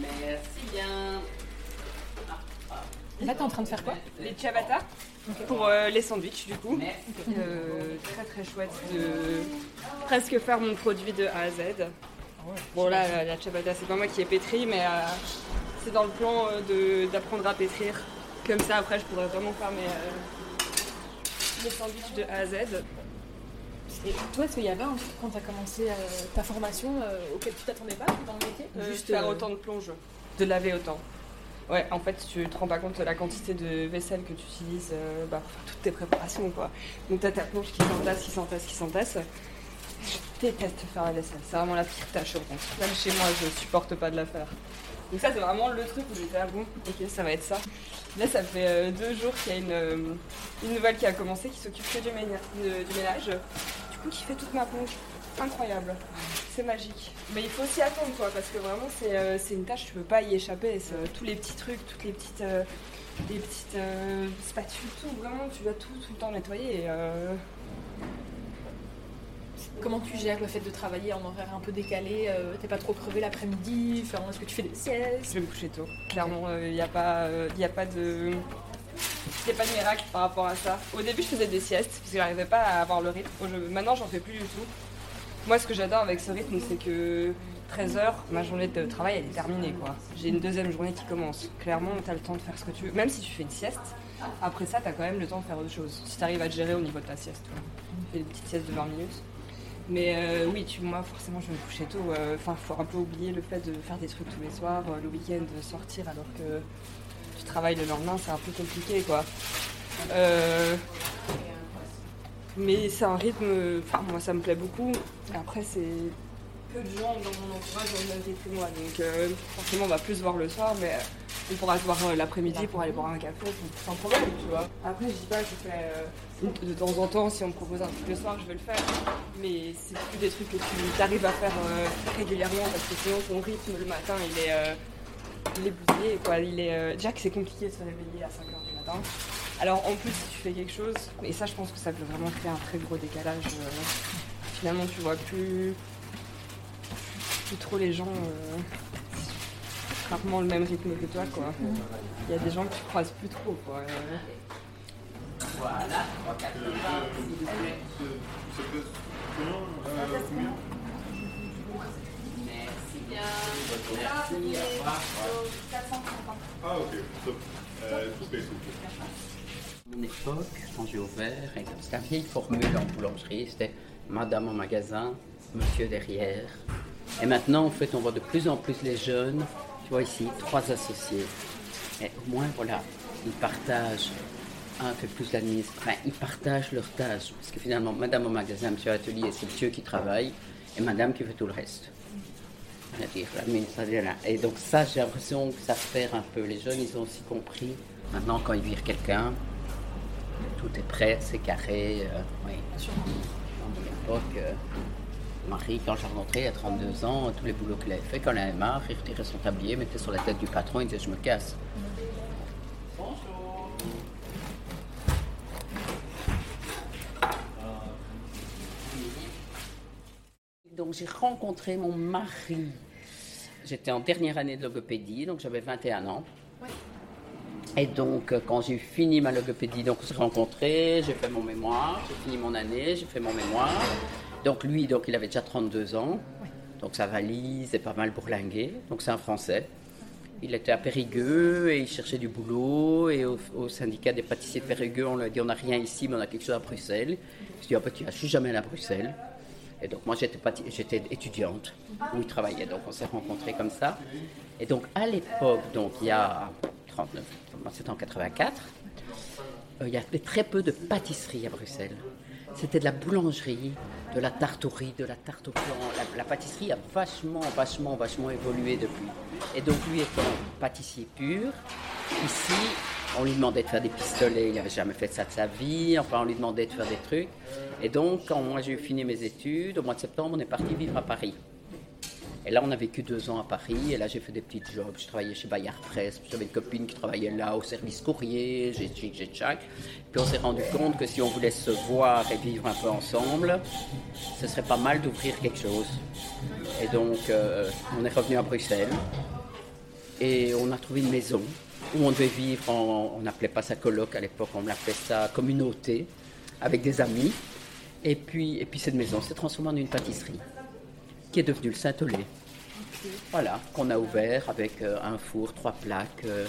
Merci bien. Là, t'es en train de faire quoi Les ciabatta pour euh, les sandwichs du coup. Euh, très très chouette de presque faire mon produit de A à Z. Bon là la, la ciabatta c'est pas moi qui ai pétri mais euh, c'est dans le plan euh, d'apprendre à pétrir. Comme ça après je pourrais vraiment faire mes, euh, mes sandwichs de A à Z. Et toi, est-ce qu'il y avait un truc quand tu as commencé ta formation auquel tu t'attendais pas dans le métier Juste faire autant de plonge, de laver autant. Ouais, en fait, tu te rends pas compte de la quantité de vaisselle que tu utilises euh, bah, pour faire toutes tes préparations, quoi. Donc t'as ta plonge qui s'entasse, qui s'entasse, qui s'entasse. Déteste faire la vaisselle, c'est vraiment la pire tâche au monde. Même chez moi, je supporte pas de la faire. Donc ça, c'est vraiment le truc où j'étais, ah bon, ok, ça va être ça. Là, ça fait euh, deux jours qu'il y a une, euh, une nouvelle qui a commencé, qui s'occupe que du, ménage, du ménage. Du coup, qui fait toute ma plonge. Incroyable. C'est magique. Mais il faut aussi attendre, quoi, parce que vraiment, c'est euh, une tâche, tu peux pas y échapper. Tous les petits trucs, toutes les petites, les petites spatules, tout, vraiment, tu dois tout, tout le temps nettoyer. et, Comment tu gères le fait de travailler en horaire un peu décalé euh, T'es pas trop crevé l'après-midi Enfin, Est-ce que tu fais des siestes? Je vais me coucher tôt. Clairement, il n'y a, pas, euh, a pas de. A pas de miracle par rapport à ça. Au début, je faisais des siestes parce que j'arrivais pas à avoir le rythme. Maintenant, j'en fais plus du tout. Moi, ce que j'adore avec ce rythme, c'est que 13h, ma journée de travail, elle est terminée. quoi. J'ai une deuxième journée qui commence. Clairement, tu as le temps de faire ce que tu veux. Même si tu fais une sieste, après ça, tu as quand même le temps de faire autre chose. Si tu arrives à te gérer au niveau de ta sieste. Tu fais une petite sieste de 20 minutes. Mais euh, oui, moi, forcément, je me coucher tôt. euh, Enfin, faut un peu oublier le fait de faire des trucs tous les soirs, euh, le week-end, sortir alors que tu travailles le lendemain, c'est un peu compliqué, quoi. Euh, mais c'est un rythme, enfin, moi, ça me plaît beaucoup. Après, c'est peu de gens dans mon entourage ont le même rythme que moi, donc euh, forcément, on va plus se voir le soir, mais on pourra se voir euh, l'après-midi pour aller boire un café, sans problème, tu vois. Après, je dis pas que je fais euh, de temps en temps, si on me propose un truc le soir, je vais le faire. Mais c'est plus des trucs que tu arrives à faire euh, régulièrement parce que sinon ton rythme le matin il est, euh, il est bousillé. Il est, euh, déjà que c'est compliqué de se réveiller à 5h du matin. Alors en plus si tu fais quelque chose, et ça je pense que ça peut vraiment créer un très gros décalage. euh, finalement tu vois plus, plus trop les gens euh, rarement le même rythme que toi quoi. Il y a des gens que tu croises plus trop. Euh. Voilà, 380, s'il vous plaît. Merci bien. Merci, au revoir. Ah, ok. Euh, une époque, quand j'ai ouvert, c'était une vieille formule en boulangerie, c'était Madame en magasin, Monsieur derrière. Et maintenant, en fait, on voit de plus en plus les jeunes, tu vois ici, trois associés. Et au moins, voilà, ils partagent, un fait plus l'administration, enfin, ils partagent leurs tâches. Parce que finalement, Madame au magasin, Monsieur à l'atelier, c'est Monsieur qui travaille, et Madame qui fait tout le reste. Et donc ça, j'ai l'impression que ça perd un peu. Les jeunes, ils ont aussi compris. Maintenant, quand ils virent quelqu'un, tout est prêt, c'est carré. euh, oui. À mon époque, euh, Marie, quand je l'ai rencontrée à 32 ans, tous les boulots qu'elle avait fait, quand elle avait marre, il retirait son tablier, mettait sur la tête du patron, il disait Je me casse. Donc j'ai rencontré mon mari. J'étais en dernière année de logopédie, donc j'avais 21 ans. Et donc, euh, quand j'ai fini ma logopédie, donc on s'est rencontrés, j'ai fait mon mémoire, j'ai fini mon année, j'ai fait mon mémoire. Donc lui, donc il avait déjà 32 ans, donc sa valise est pas mal bourlinguée, donc c'est un Français. Il était à Périgueux et il cherchait du boulot et au, au syndicat des pâtissiers de Périgueux, on lui a dit on n'a rien ici, mais on a quelque chose à Bruxelles. Je dis ah ben, tu je suis jamais allé à Bruxelles. Et donc moi j'étais, étudiante où il travaillait, donc on s'est rencontrés comme ça. Et donc à l'époque, donc il y a 39, moi, c'était en 84, euh, il y avait très peu de pâtisseries à Bruxelles. C'était de la boulangerie, de la tarterie, de la tarte au flan. La, la pâtisserie a vachement, vachement, vachement évolué depuis. Et donc lui étant pâtissier pur, ici, on lui demandait de faire des pistolets, il n'avait jamais fait ça de sa vie, enfin on lui demandait de faire des trucs. Et donc quand moi j'ai fini mes études, au mois de septembre, on est parti vivre à Paris. Et là, on a vécu deux ans à Paris. Et là, j'ai fait des petits jobs. Je travaillais chez Bayard Presse. J'avais une copine qui travaillait là au service courrier. J'ai chic, j'ai tchac. Puis on s'est rendu compte que si on voulait se voir et vivre un peu ensemble, ce serait pas mal d'ouvrir quelque chose. Et donc, euh, on est revenu à Bruxelles. Et on a trouvé une maison où on devait vivre. En, on n'appelait pas ça coloc à l'époque. On l'appelait ça communauté avec des amis. Et puis, et puis cette maison s'est transformée en une pâtisserie qui est devenue le Saint-Olé. Voilà, qu'on a ouvert avec euh, un four, trois plaques, euh,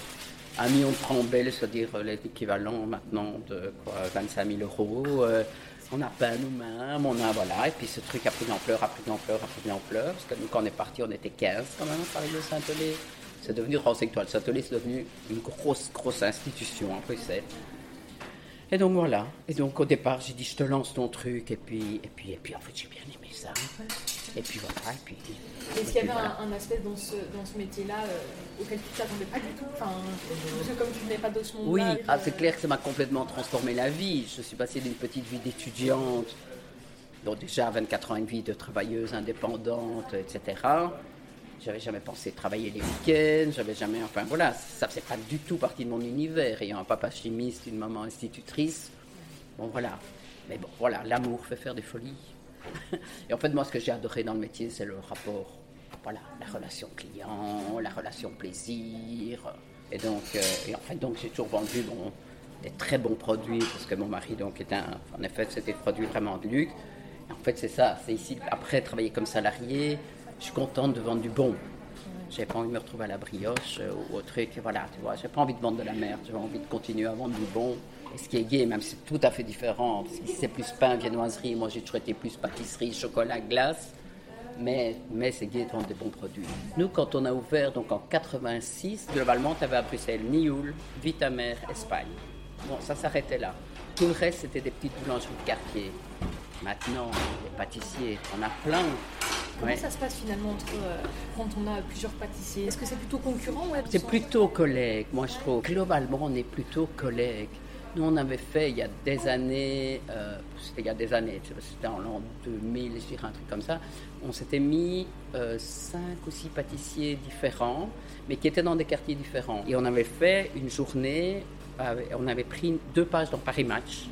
un million de trembelles, c'est-à-dire euh, l'équivalent maintenant de quoi, 25 000 euros. euh, on a peint nous-mêmes, on a voilà, et puis ce truc a pris de l'ampleur, a pris de l'ampleur, a pris de l'ampleur, parce que nous quand on est parti, on était 15 quand même à Paris le Saint-Olé. C'est devenu, le Saint-Olé c'est devenu une grosse, grosse institution à Bruxelles. Et donc voilà. Et donc au départ, j'ai dit je te lance ton truc et puis et puis et puis en fait j'ai bien aimé ça. Et puis voilà. Et puis. Est-ce qu'il y avait un, un aspect dans ce, dans ce métier-là euh, auquel tu t'attendais pas du tout? Enfin, Parce que comme tu venais pas de ce Oui, monde-là. ah, euh, c'est clair que ça m'a complètement transformé la vie. Je suis passé d'une petite vie d'étudiante, donc déjà à 24 ans une vie de travailleuse indépendante, etc. J'avais jamais pensé travailler les week-ends, j'avais jamais, enfin voilà, ça faisait pas du tout partie de mon univers. Ayant un papa chimiste, une maman institutrice, bon voilà. Mais bon, voilà, l'amour fait faire des folies. Et en fait, moi, ce que j'ai adoré dans le métier, c'est le rapport, voilà, la relation client, la relation plaisir. Et donc, euh, et en fait, donc, j'ai toujours vendu bon, des très bons produits, parce que mon mari, donc, est un, en effet, c'était des produits vraiment de luxe. En fait, c'est ça, c'est ici, après travailler comme salarié, je suis contente de vendre du bon. J'ai pas envie de me retrouver à la brioche euh, ou au truc, voilà, tu vois, j'ai pas envie de vendre de la merde, j'ai envie de continuer à vendre du bon. Et ce qui est gay, même c'est tout à fait différent, c'est plus pain, viennoiserie, moi j'ai toujours été plus pâtisserie, chocolat, glace, mais, mais c'est gay de vendre des bons produits. Nous, quand on a ouvert, donc en 86, globalement, tu avais à Bruxelles Nioul, Vitamer, Espagne. Bon, ça s'arrêtait là. Tout le reste, c'était des petites boulangeries de quartier. Maintenant, les pâtissiers, on a plein. Comment Ouais. ça se passe finalement entre, euh, quand on a plusieurs pâtissiers? Est-ce que c'est plutôt concurrent ou C'est plutôt collègue, moi je trouve. Globalement, on est plutôt collègue. Nous, on avait fait il y a des années, euh, c'était il y a des années, c'était en l'an 2000, je dirais un truc comme ça, on s'était mis euh, cinq ou six pâtissiers différents, mais qui étaient dans des quartiers différents. Et on avait fait une journée, on avait pris deux pages dans Paris Match.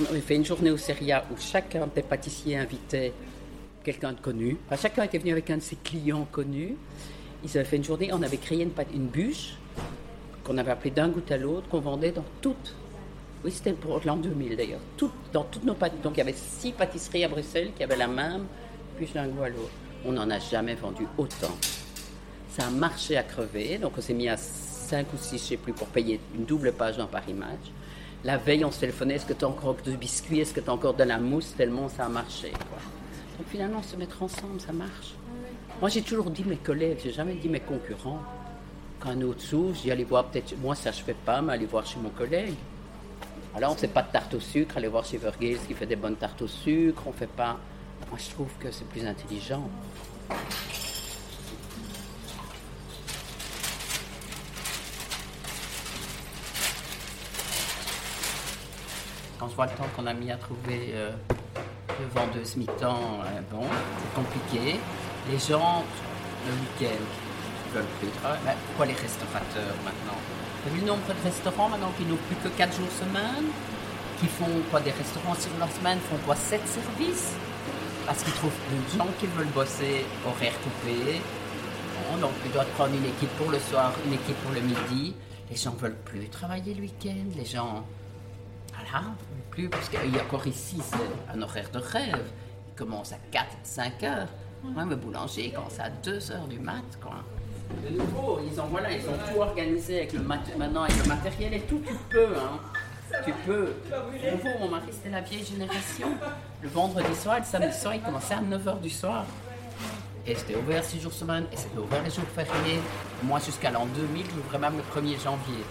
On avait fait une journée au Seria où chacun des pâtissiers invitait quelqu'un de connu. Chacun était venu avec un de ses clients connus. Ils avaient fait une journée, on avait créé une, bûche qu'on avait appelée d'un goût à l'autre, qu'on vendait dans toutes. Oui, c'était pour l'an 2000 d'ailleurs. Dans toutes nos pâtisseries. Donc il y avait six pâtisseries à Bruxelles qui avaient la même bûche d'un goût à l'autre. On n'en a jamais vendu autant. Ça a marché à crever, donc on s'est mis à 5 ou 6, je sais plus, pour payer une double page dans Paris Match. La veille, on se téléphonait est-ce que tu as encore du biscuit? Est-ce que tu as encore de la mousse? Tellement ça a marché. Quoi. Donc finalement, se mettre ensemble, ça marche. Moi, j'ai toujours dit mes collègues, j'ai jamais dit mes concurrents. Quand un autre s'ouvre, dis allez voir, peut-être, moi ça je fais pas, mais allez voir chez mon collègue. Alors, on ne fait pas de tarte au sucre, allez voir chez Vergès qui fait des bonnes tartes au sucre, on fait pas. Moi, je trouve que c'est plus intelligent. Quand je vois le temps qu'on a mis à trouver euh, le vendeuse mi-temps, euh, bon, c'est compliqué. Les gens, le week-end, ils veulent plus travailler. Mais pourquoi les restaurateurs maintenant? Vous avez vu le nombre de restaurants maintenant qui n'ont plus que 4 jours semaine Qui font quoi Des restaurants sur leur semaine font quoi 7 services? Parce qu'ils trouvent plus de gens qui veulent bosser horaire coupé. Bon, donc ils doivent prendre une équipe pour le soir, une équipe pour le midi. Les gens veulent plus travailler le week-end. Les gens. Voilà, plus, parce qu'il y a encore ici, c'est un horaire de rêve. Il commence à 4, 5 heures. Moi, le boulanger, il commence à 2 heures du mat, quoi. De nouveau, ils ont, voilà, ils ont tout organisé avec le mat- maintenant avec le matériel et tout, tu peux, hein. Tu peux. De nouveau, mon mari, c'était la vieille génération. Le vendredi soir, le samedi soir, il commençait à 9 heures du soir. Et c'était ouvert 6 jours semaine, et c'était ouvert les jours fériés. Moi, jusqu'à l'an 2000, j'ouvrais même le 1er janvier.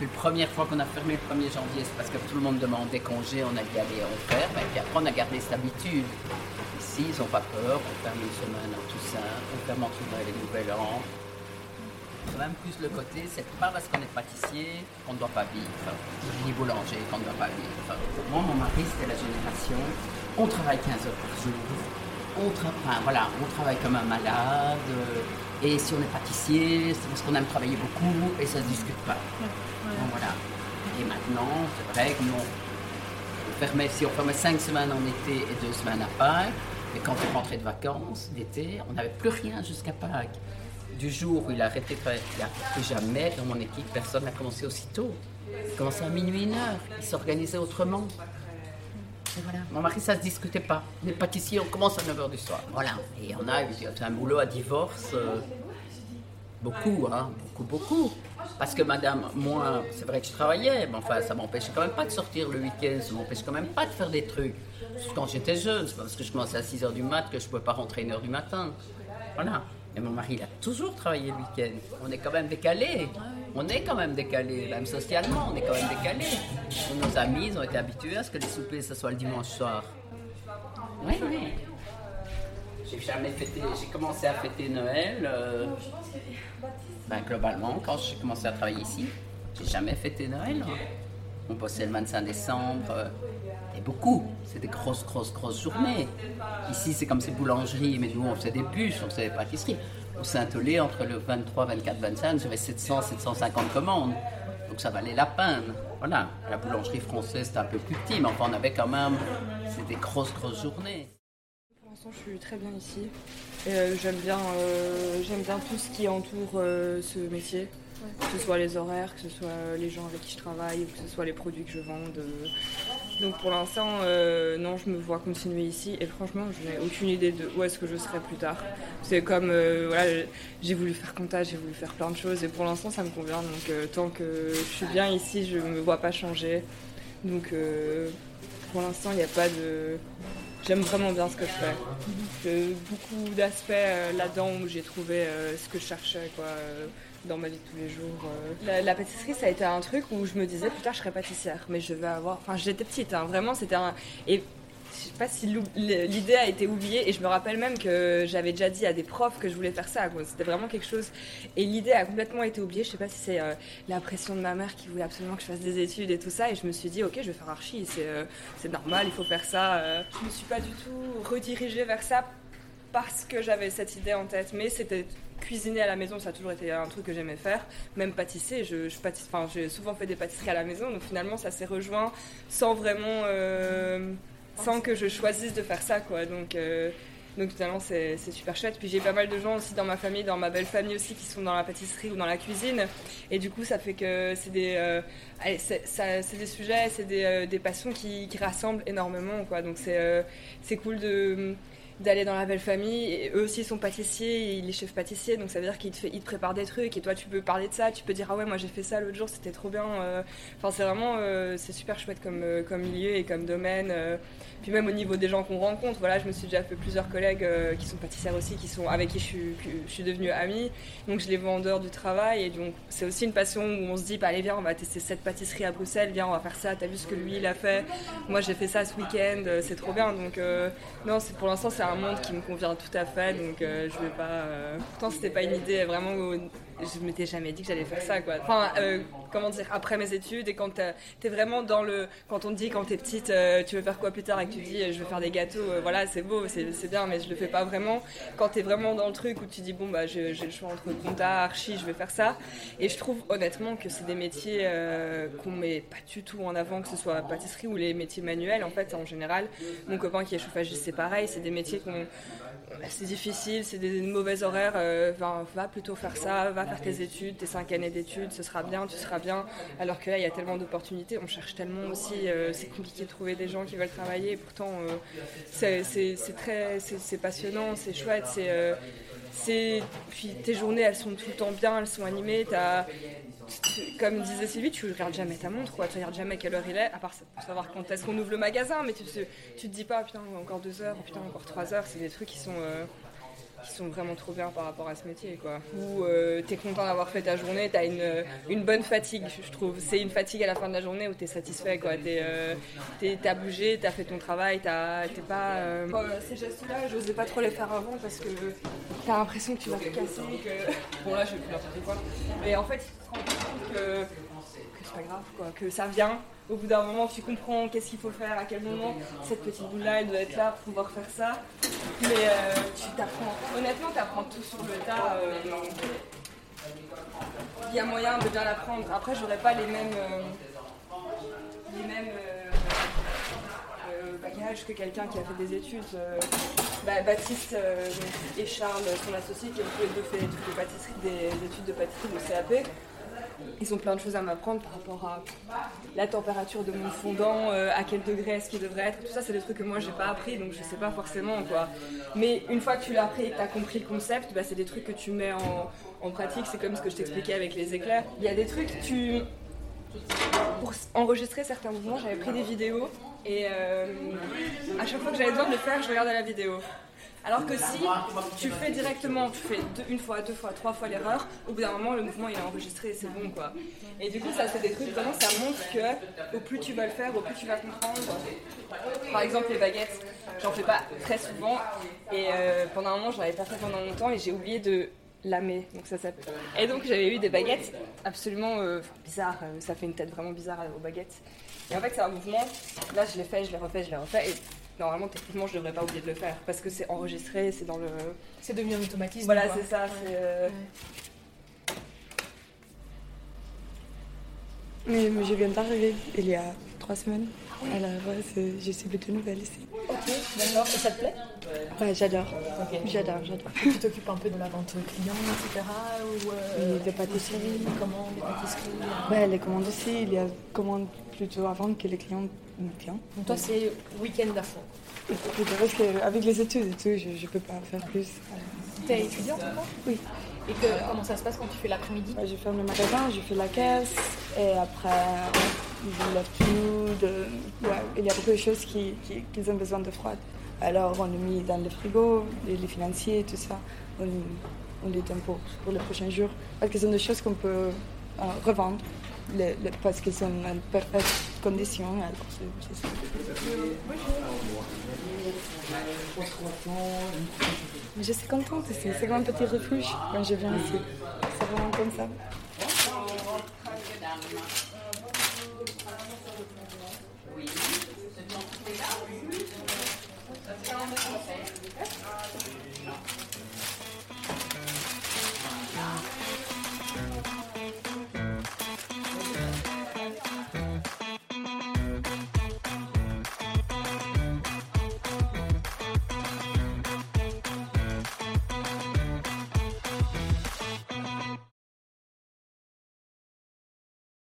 Puis la première fois qu'on a fermé le 1er janvier, c'est parce que tout le monde demandait congé, on a dit allez, on ferme. Et puis après, on a gardé cette habitude. Ici, ils n'ont pas peur, on ferme une semaine en Toussaint, on ferme entre Noël et Nouvel An. C'est même plus le côté, c'est pas parce qu'on est pâtissier qu'on ne doit pas vivre, ni boulanger qu'on ne doit pas vivre. Moi, mon mari, c'était la génération, on travaille 15 heures par jour, on, voilà, on travaille comme un malade, et si on est pâtissier, c'est parce qu'on aime travailler beaucoup, et ça ne se discute pas. Voilà. Et maintenant, c'est vrai que nous, on fermait, si on fermait 5 semaines en été et 2 semaines à Pâques, et quand on rentrait de vacances, l'été, on n'avait plus rien jusqu'à Pâques. Du jour où il a arrêté de travailler, plus jamais dans mon équipe, personne n'a commencé aussitôt. Il commençait à minuit, une heure. Il s'organisait autrement. Et voilà. Mon mari, ça ne se discutait pas. Les pâtissiers, on commence à 9h du soir. Voilà. Et on a eu un boulot à divorce. euh, Beaucoup, hein, beaucoup, beaucoup. Parce que madame, moi, c'est vrai que je travaillais, mais enfin, ça m'empêchait quand même pas de sortir le week-end, ça m'empêchait quand même pas de faire des trucs. Quand j'étais jeune, c'est parce que je commençais à 6h du mat que je pouvais pas rentrer à 1h du matin. Voilà. Et mon mari, il a toujours travaillé le week-end. On est quand même décalé. On est quand même décalé, même socialement, on est quand même décalé. Nos amis, ils ont été habitués à ce que les soupers, ce soit le dimanche soir. Oui, oui. J'ai jamais fêté, j'ai commencé à fêter Noël, euh, ben, globalement, quand j'ai commencé à travailler ici, j'ai jamais fêté Noël. hein. On bossait le 25 décembre, euh, et beaucoup, c'est des grosses, grosses, grosses journées. Ici, c'est comme ces boulangeries, mais nous, on faisait des bûches, on faisait des pâtisseries. Au Saint-Olé, entre le 23, 24, 25, j'avais 700, 750 commandes. Donc ça valait la peine. Voilà, la boulangerie française, c'était un peu plus petit, mais enfin, on avait quand même, c'était des grosses, grosses journées. Pour l'instant, je suis très bien ici. Et euh, j'aime bien, euh, j'aime bien tout ce qui entoure euh, ce métier. Que ce soit les horaires, que ce soit les gens avec qui je travaille, ou que ce soit les produits que je vende. euh. Donc pour l'instant, euh, non, je me vois continuer ici. Et franchement, je n'ai aucune idée de où est-ce que je serai plus tard. C'est comme, euh, voilà, j'ai voulu faire comptage, j'ai voulu faire plein de choses. Et pour l'instant, ça me convient. Donc euh, tant que je suis bien ici, je ne me vois pas changer. Donc euh, pour l'instant, il n'y a pas de... J'aime vraiment bien ce que je fais. J'ai beaucoup d'aspects euh, là-dedans où j'ai trouvé euh, ce que je cherchais quoi, euh, dans ma vie de tous les jours. La, pâtisserie, ça a été un truc où je me disais plus tard je serai pâtissière, mais je vais avoir. Enfin, j'étais petite, hein, vraiment, c'était un. Pas si l'idée a été oubliée, et je me rappelle même que j'avais déjà dit à des profs que je voulais faire ça. C'était vraiment quelque chose. Et l'idée a complètement été oubliée. Je sais pas si c'est euh, la pression de ma mère qui voulait absolument que je fasse des études et tout ça. Et je me suis dit, ok, je vais faire archi, c'est euh, normal, il faut faire ça. euh. Je me suis pas du tout redirigée vers ça parce que j'avais cette idée en tête, mais c'était cuisiner à la maison, ça a toujours été un truc que j'aimais faire. Même pâtisser, je, je enfin, j'ai souvent fait des pâtisseries à la maison, donc finalement ça s'est rejoint sans vraiment, euh, sans que je choisisse de faire ça, quoi. Donc, euh, donc finalement c'est super chouette. Puis j'ai pas mal de gens aussi dans ma famille, dans ma belle famille aussi, qui sont dans la pâtisserie ou dans la cuisine, et du coup ça fait que c'est des, euh, c'est des sujets, c'est des, euh, des passions qui, qui rassemblent énormément, quoi. Donc c'est euh, c'est cool de d'aller dans la belle famille. Et eux aussi sont pâtissiers, ils les chefs pâtissiers, donc ça veut dire qu'ils te, te préparent des trucs. Et toi, tu peux parler de ça, tu peux dire ah ouais, moi j'ai fait ça l'autre jour, c'était trop bien. euh. Enfin, c'est vraiment, euh, c'est super chouette comme, euh, comme milieu et comme domaine. Puis même au niveau des gens qu'on rencontre, voilà, je me suis déjà fait plusieurs collègues qui sont pâtissières aussi, qui sont avec qui je suis, je suis devenue amie. Donc je les vois en dehors du travail et donc c'est aussi une passion où on se dit bah, allez viens on va tester cette pâtisserie à Bruxelles, viens on va faire ça, t'as vu ce que lui il a fait, moi j'ai fait ça ce week-end, c'est trop bien donc non c'est pour l'instant c'est un monde qui me convient tout à fait donc euh, je vais pas euh, pourtant c'était pas une idée vraiment je m'étais jamais dit que j'allais faire ça quoi. Enfin euh, comment dire après mes études et quand t'as- t'es vraiment dans le quand on te dit quand t'es petite euh, tu veux faire quoi plus tard et que tu dis euh, je veux faire des gâteaux euh, voilà c'est beau c'est bien mais je le fais pas vraiment. Quand t'es vraiment dans le truc où tu dis bon bah j'ai le choix entre compta archi je vais faire ça. Et je trouve honnêtement que c'est des métiers euh, qu'on met pas du tout en avant que ce soit pâtisserie ou les métiers manuels en fait en général. Mon copain qui est chauffagiste c'est pareil c'est des métiers qu'on c'est difficile, c'est des mauvais horaires. euh, va, plutôt faire ça, va faire tes études, tes cinq années d'études, ce sera bien, tu seras bien. Alors que là, il y a tellement d'opportunités, on cherche tellement aussi. euh, c'est compliqué de trouver des gens qui veulent travailler. et pourtant, euh, c'est très, c'est passionnant, c'est chouette. C'est, puis tes journées, elles sont tout le temps bien, elles sont animées. Comme disait Sylvie, tu regardes jamais ta montre, quoi. Tu regardes jamais quelle heure il est, à part pour savoir quand est-ce qu'on ouvre le magasin, mais tu tu te dis pas, putain, encore deux heures, putain, encore trois heures. C'est des trucs qui sont, euh, qui sont vraiment trop bien par rapport à ce métier, quoi. Où euh, t'es content d'avoir fait ta journée, t'as une, une bonne fatigue, je trouve. C'est une fatigue à la fin de la journée où t'es satisfait, quoi. T'es, euh, t'as bougé, t'as fait ton travail, t'as, t'es pas. euh, Bon, euh, ces gestes-là, j'osais pas trop les faire avant parce que t'as l'impression que tu vas te casser, que. Bon, là, je fais n'importe quoi. Mais en fait, que, c'est pas grave, quoi. Que ça vient. Au bout d'un moment, tu comprends qu'est-ce qu'il faut faire, à quel moment cette petite boule-là, elle doit être là pour pouvoir faire ça. Mais euh, tu t'apprends. Honnêtement, tu apprends tout sur le tas. euh, Il y a moyen de bien l'apprendre. Après, j'aurais pas les mêmes. euh, les mêmes. bagages que quelqu'un qui a fait des études. bah, Baptiste et Charles, son associé, qui ont tous les deux fait des études de pâtisserie, des études de pâtisserie de CAP. Ils ont plein de choses à m'apprendre par rapport à la température de mon fondant, euh, à quel degré est-ce qu'il devrait être. Tout ça, c'est des trucs que moi, j'ai pas appris, donc je sais pas forcément quoi. Mais une fois que tu l'as appris et que tu as compris le concept, bah, c'est des trucs que tu mets en, pratique. C'est comme ce que je t'expliquais avec les éclairs. Il y a des trucs, tu. Pour enregistrer certains mouvements, j'avais pris des vidéos et euh, à chaque fois que j'avais besoin de le faire, je regardais la vidéo. Alors que si tu fais directement, tu fais deux- une fois, deux fois, trois fois l'erreur, au bout d'un moment le mouvement il est enregistré et c'est bon quoi. Et du coup ça c'est des trucs, vraiment ça montre que au plus tu vas le faire, au plus tu vas comprendre. Par exemple les baguettes, j'en fais pas très souvent et euh, pendant un moment j'en avais pas fait pendant longtemps et j'ai oublié de lamer, donc ça s'appelle. Et donc j'avais eu des baguettes absolument euh, bizarres, ça fait une tête vraiment bizarre aux baguettes. Et en fait c'est un mouvement, là je l'ai fait, je l'ai refait, je l'ai refait et normalement techniquement je devrais pas oublier de le faire parce que c'est enregistré, c'est dans le... C'est devenu un automatisme. Voilà c'est ça, c'est... euh, Mais je viens d'arriver il y a trois semaines. Alors, ouais, je suis plutôt nouvelle ici. Ok, d'accord. Et ça te plaît? Ouais, j'adore. J'adore, j'adore. Tu t'occupes un peu de la vente aux clients, etc. Ou euh, Et de pâtisserie. des commandes, des pâtisseries. Ouais, les commandes aussi, il y a commandes plutôt avant que les clients Donc toi, c'est week-end à fond. Parce qu'avec les études et tout, je ne peux pas faire plus. T'es étudiante Oui. Et que, comment ça se passe quand tu fais l'après-midi? Ouais, je ferme le magasin, je fais la caisse et après, je lave tout. de- Ouais, il y a beaucoup de choses qui, qui, qui ont besoin de froid. Alors, on les met dans le frigo, les, les financiers, tout ça. On, on les donne pour, pour les prochains jours. Parce que ce sont des choses qu'on peut euh, revendre le, parce qu'ils sont en perfecte condition. Alors. Je suis contente ici, c'est comme un petit refuge quand je viens ici. C'est vraiment comme ça. Oui.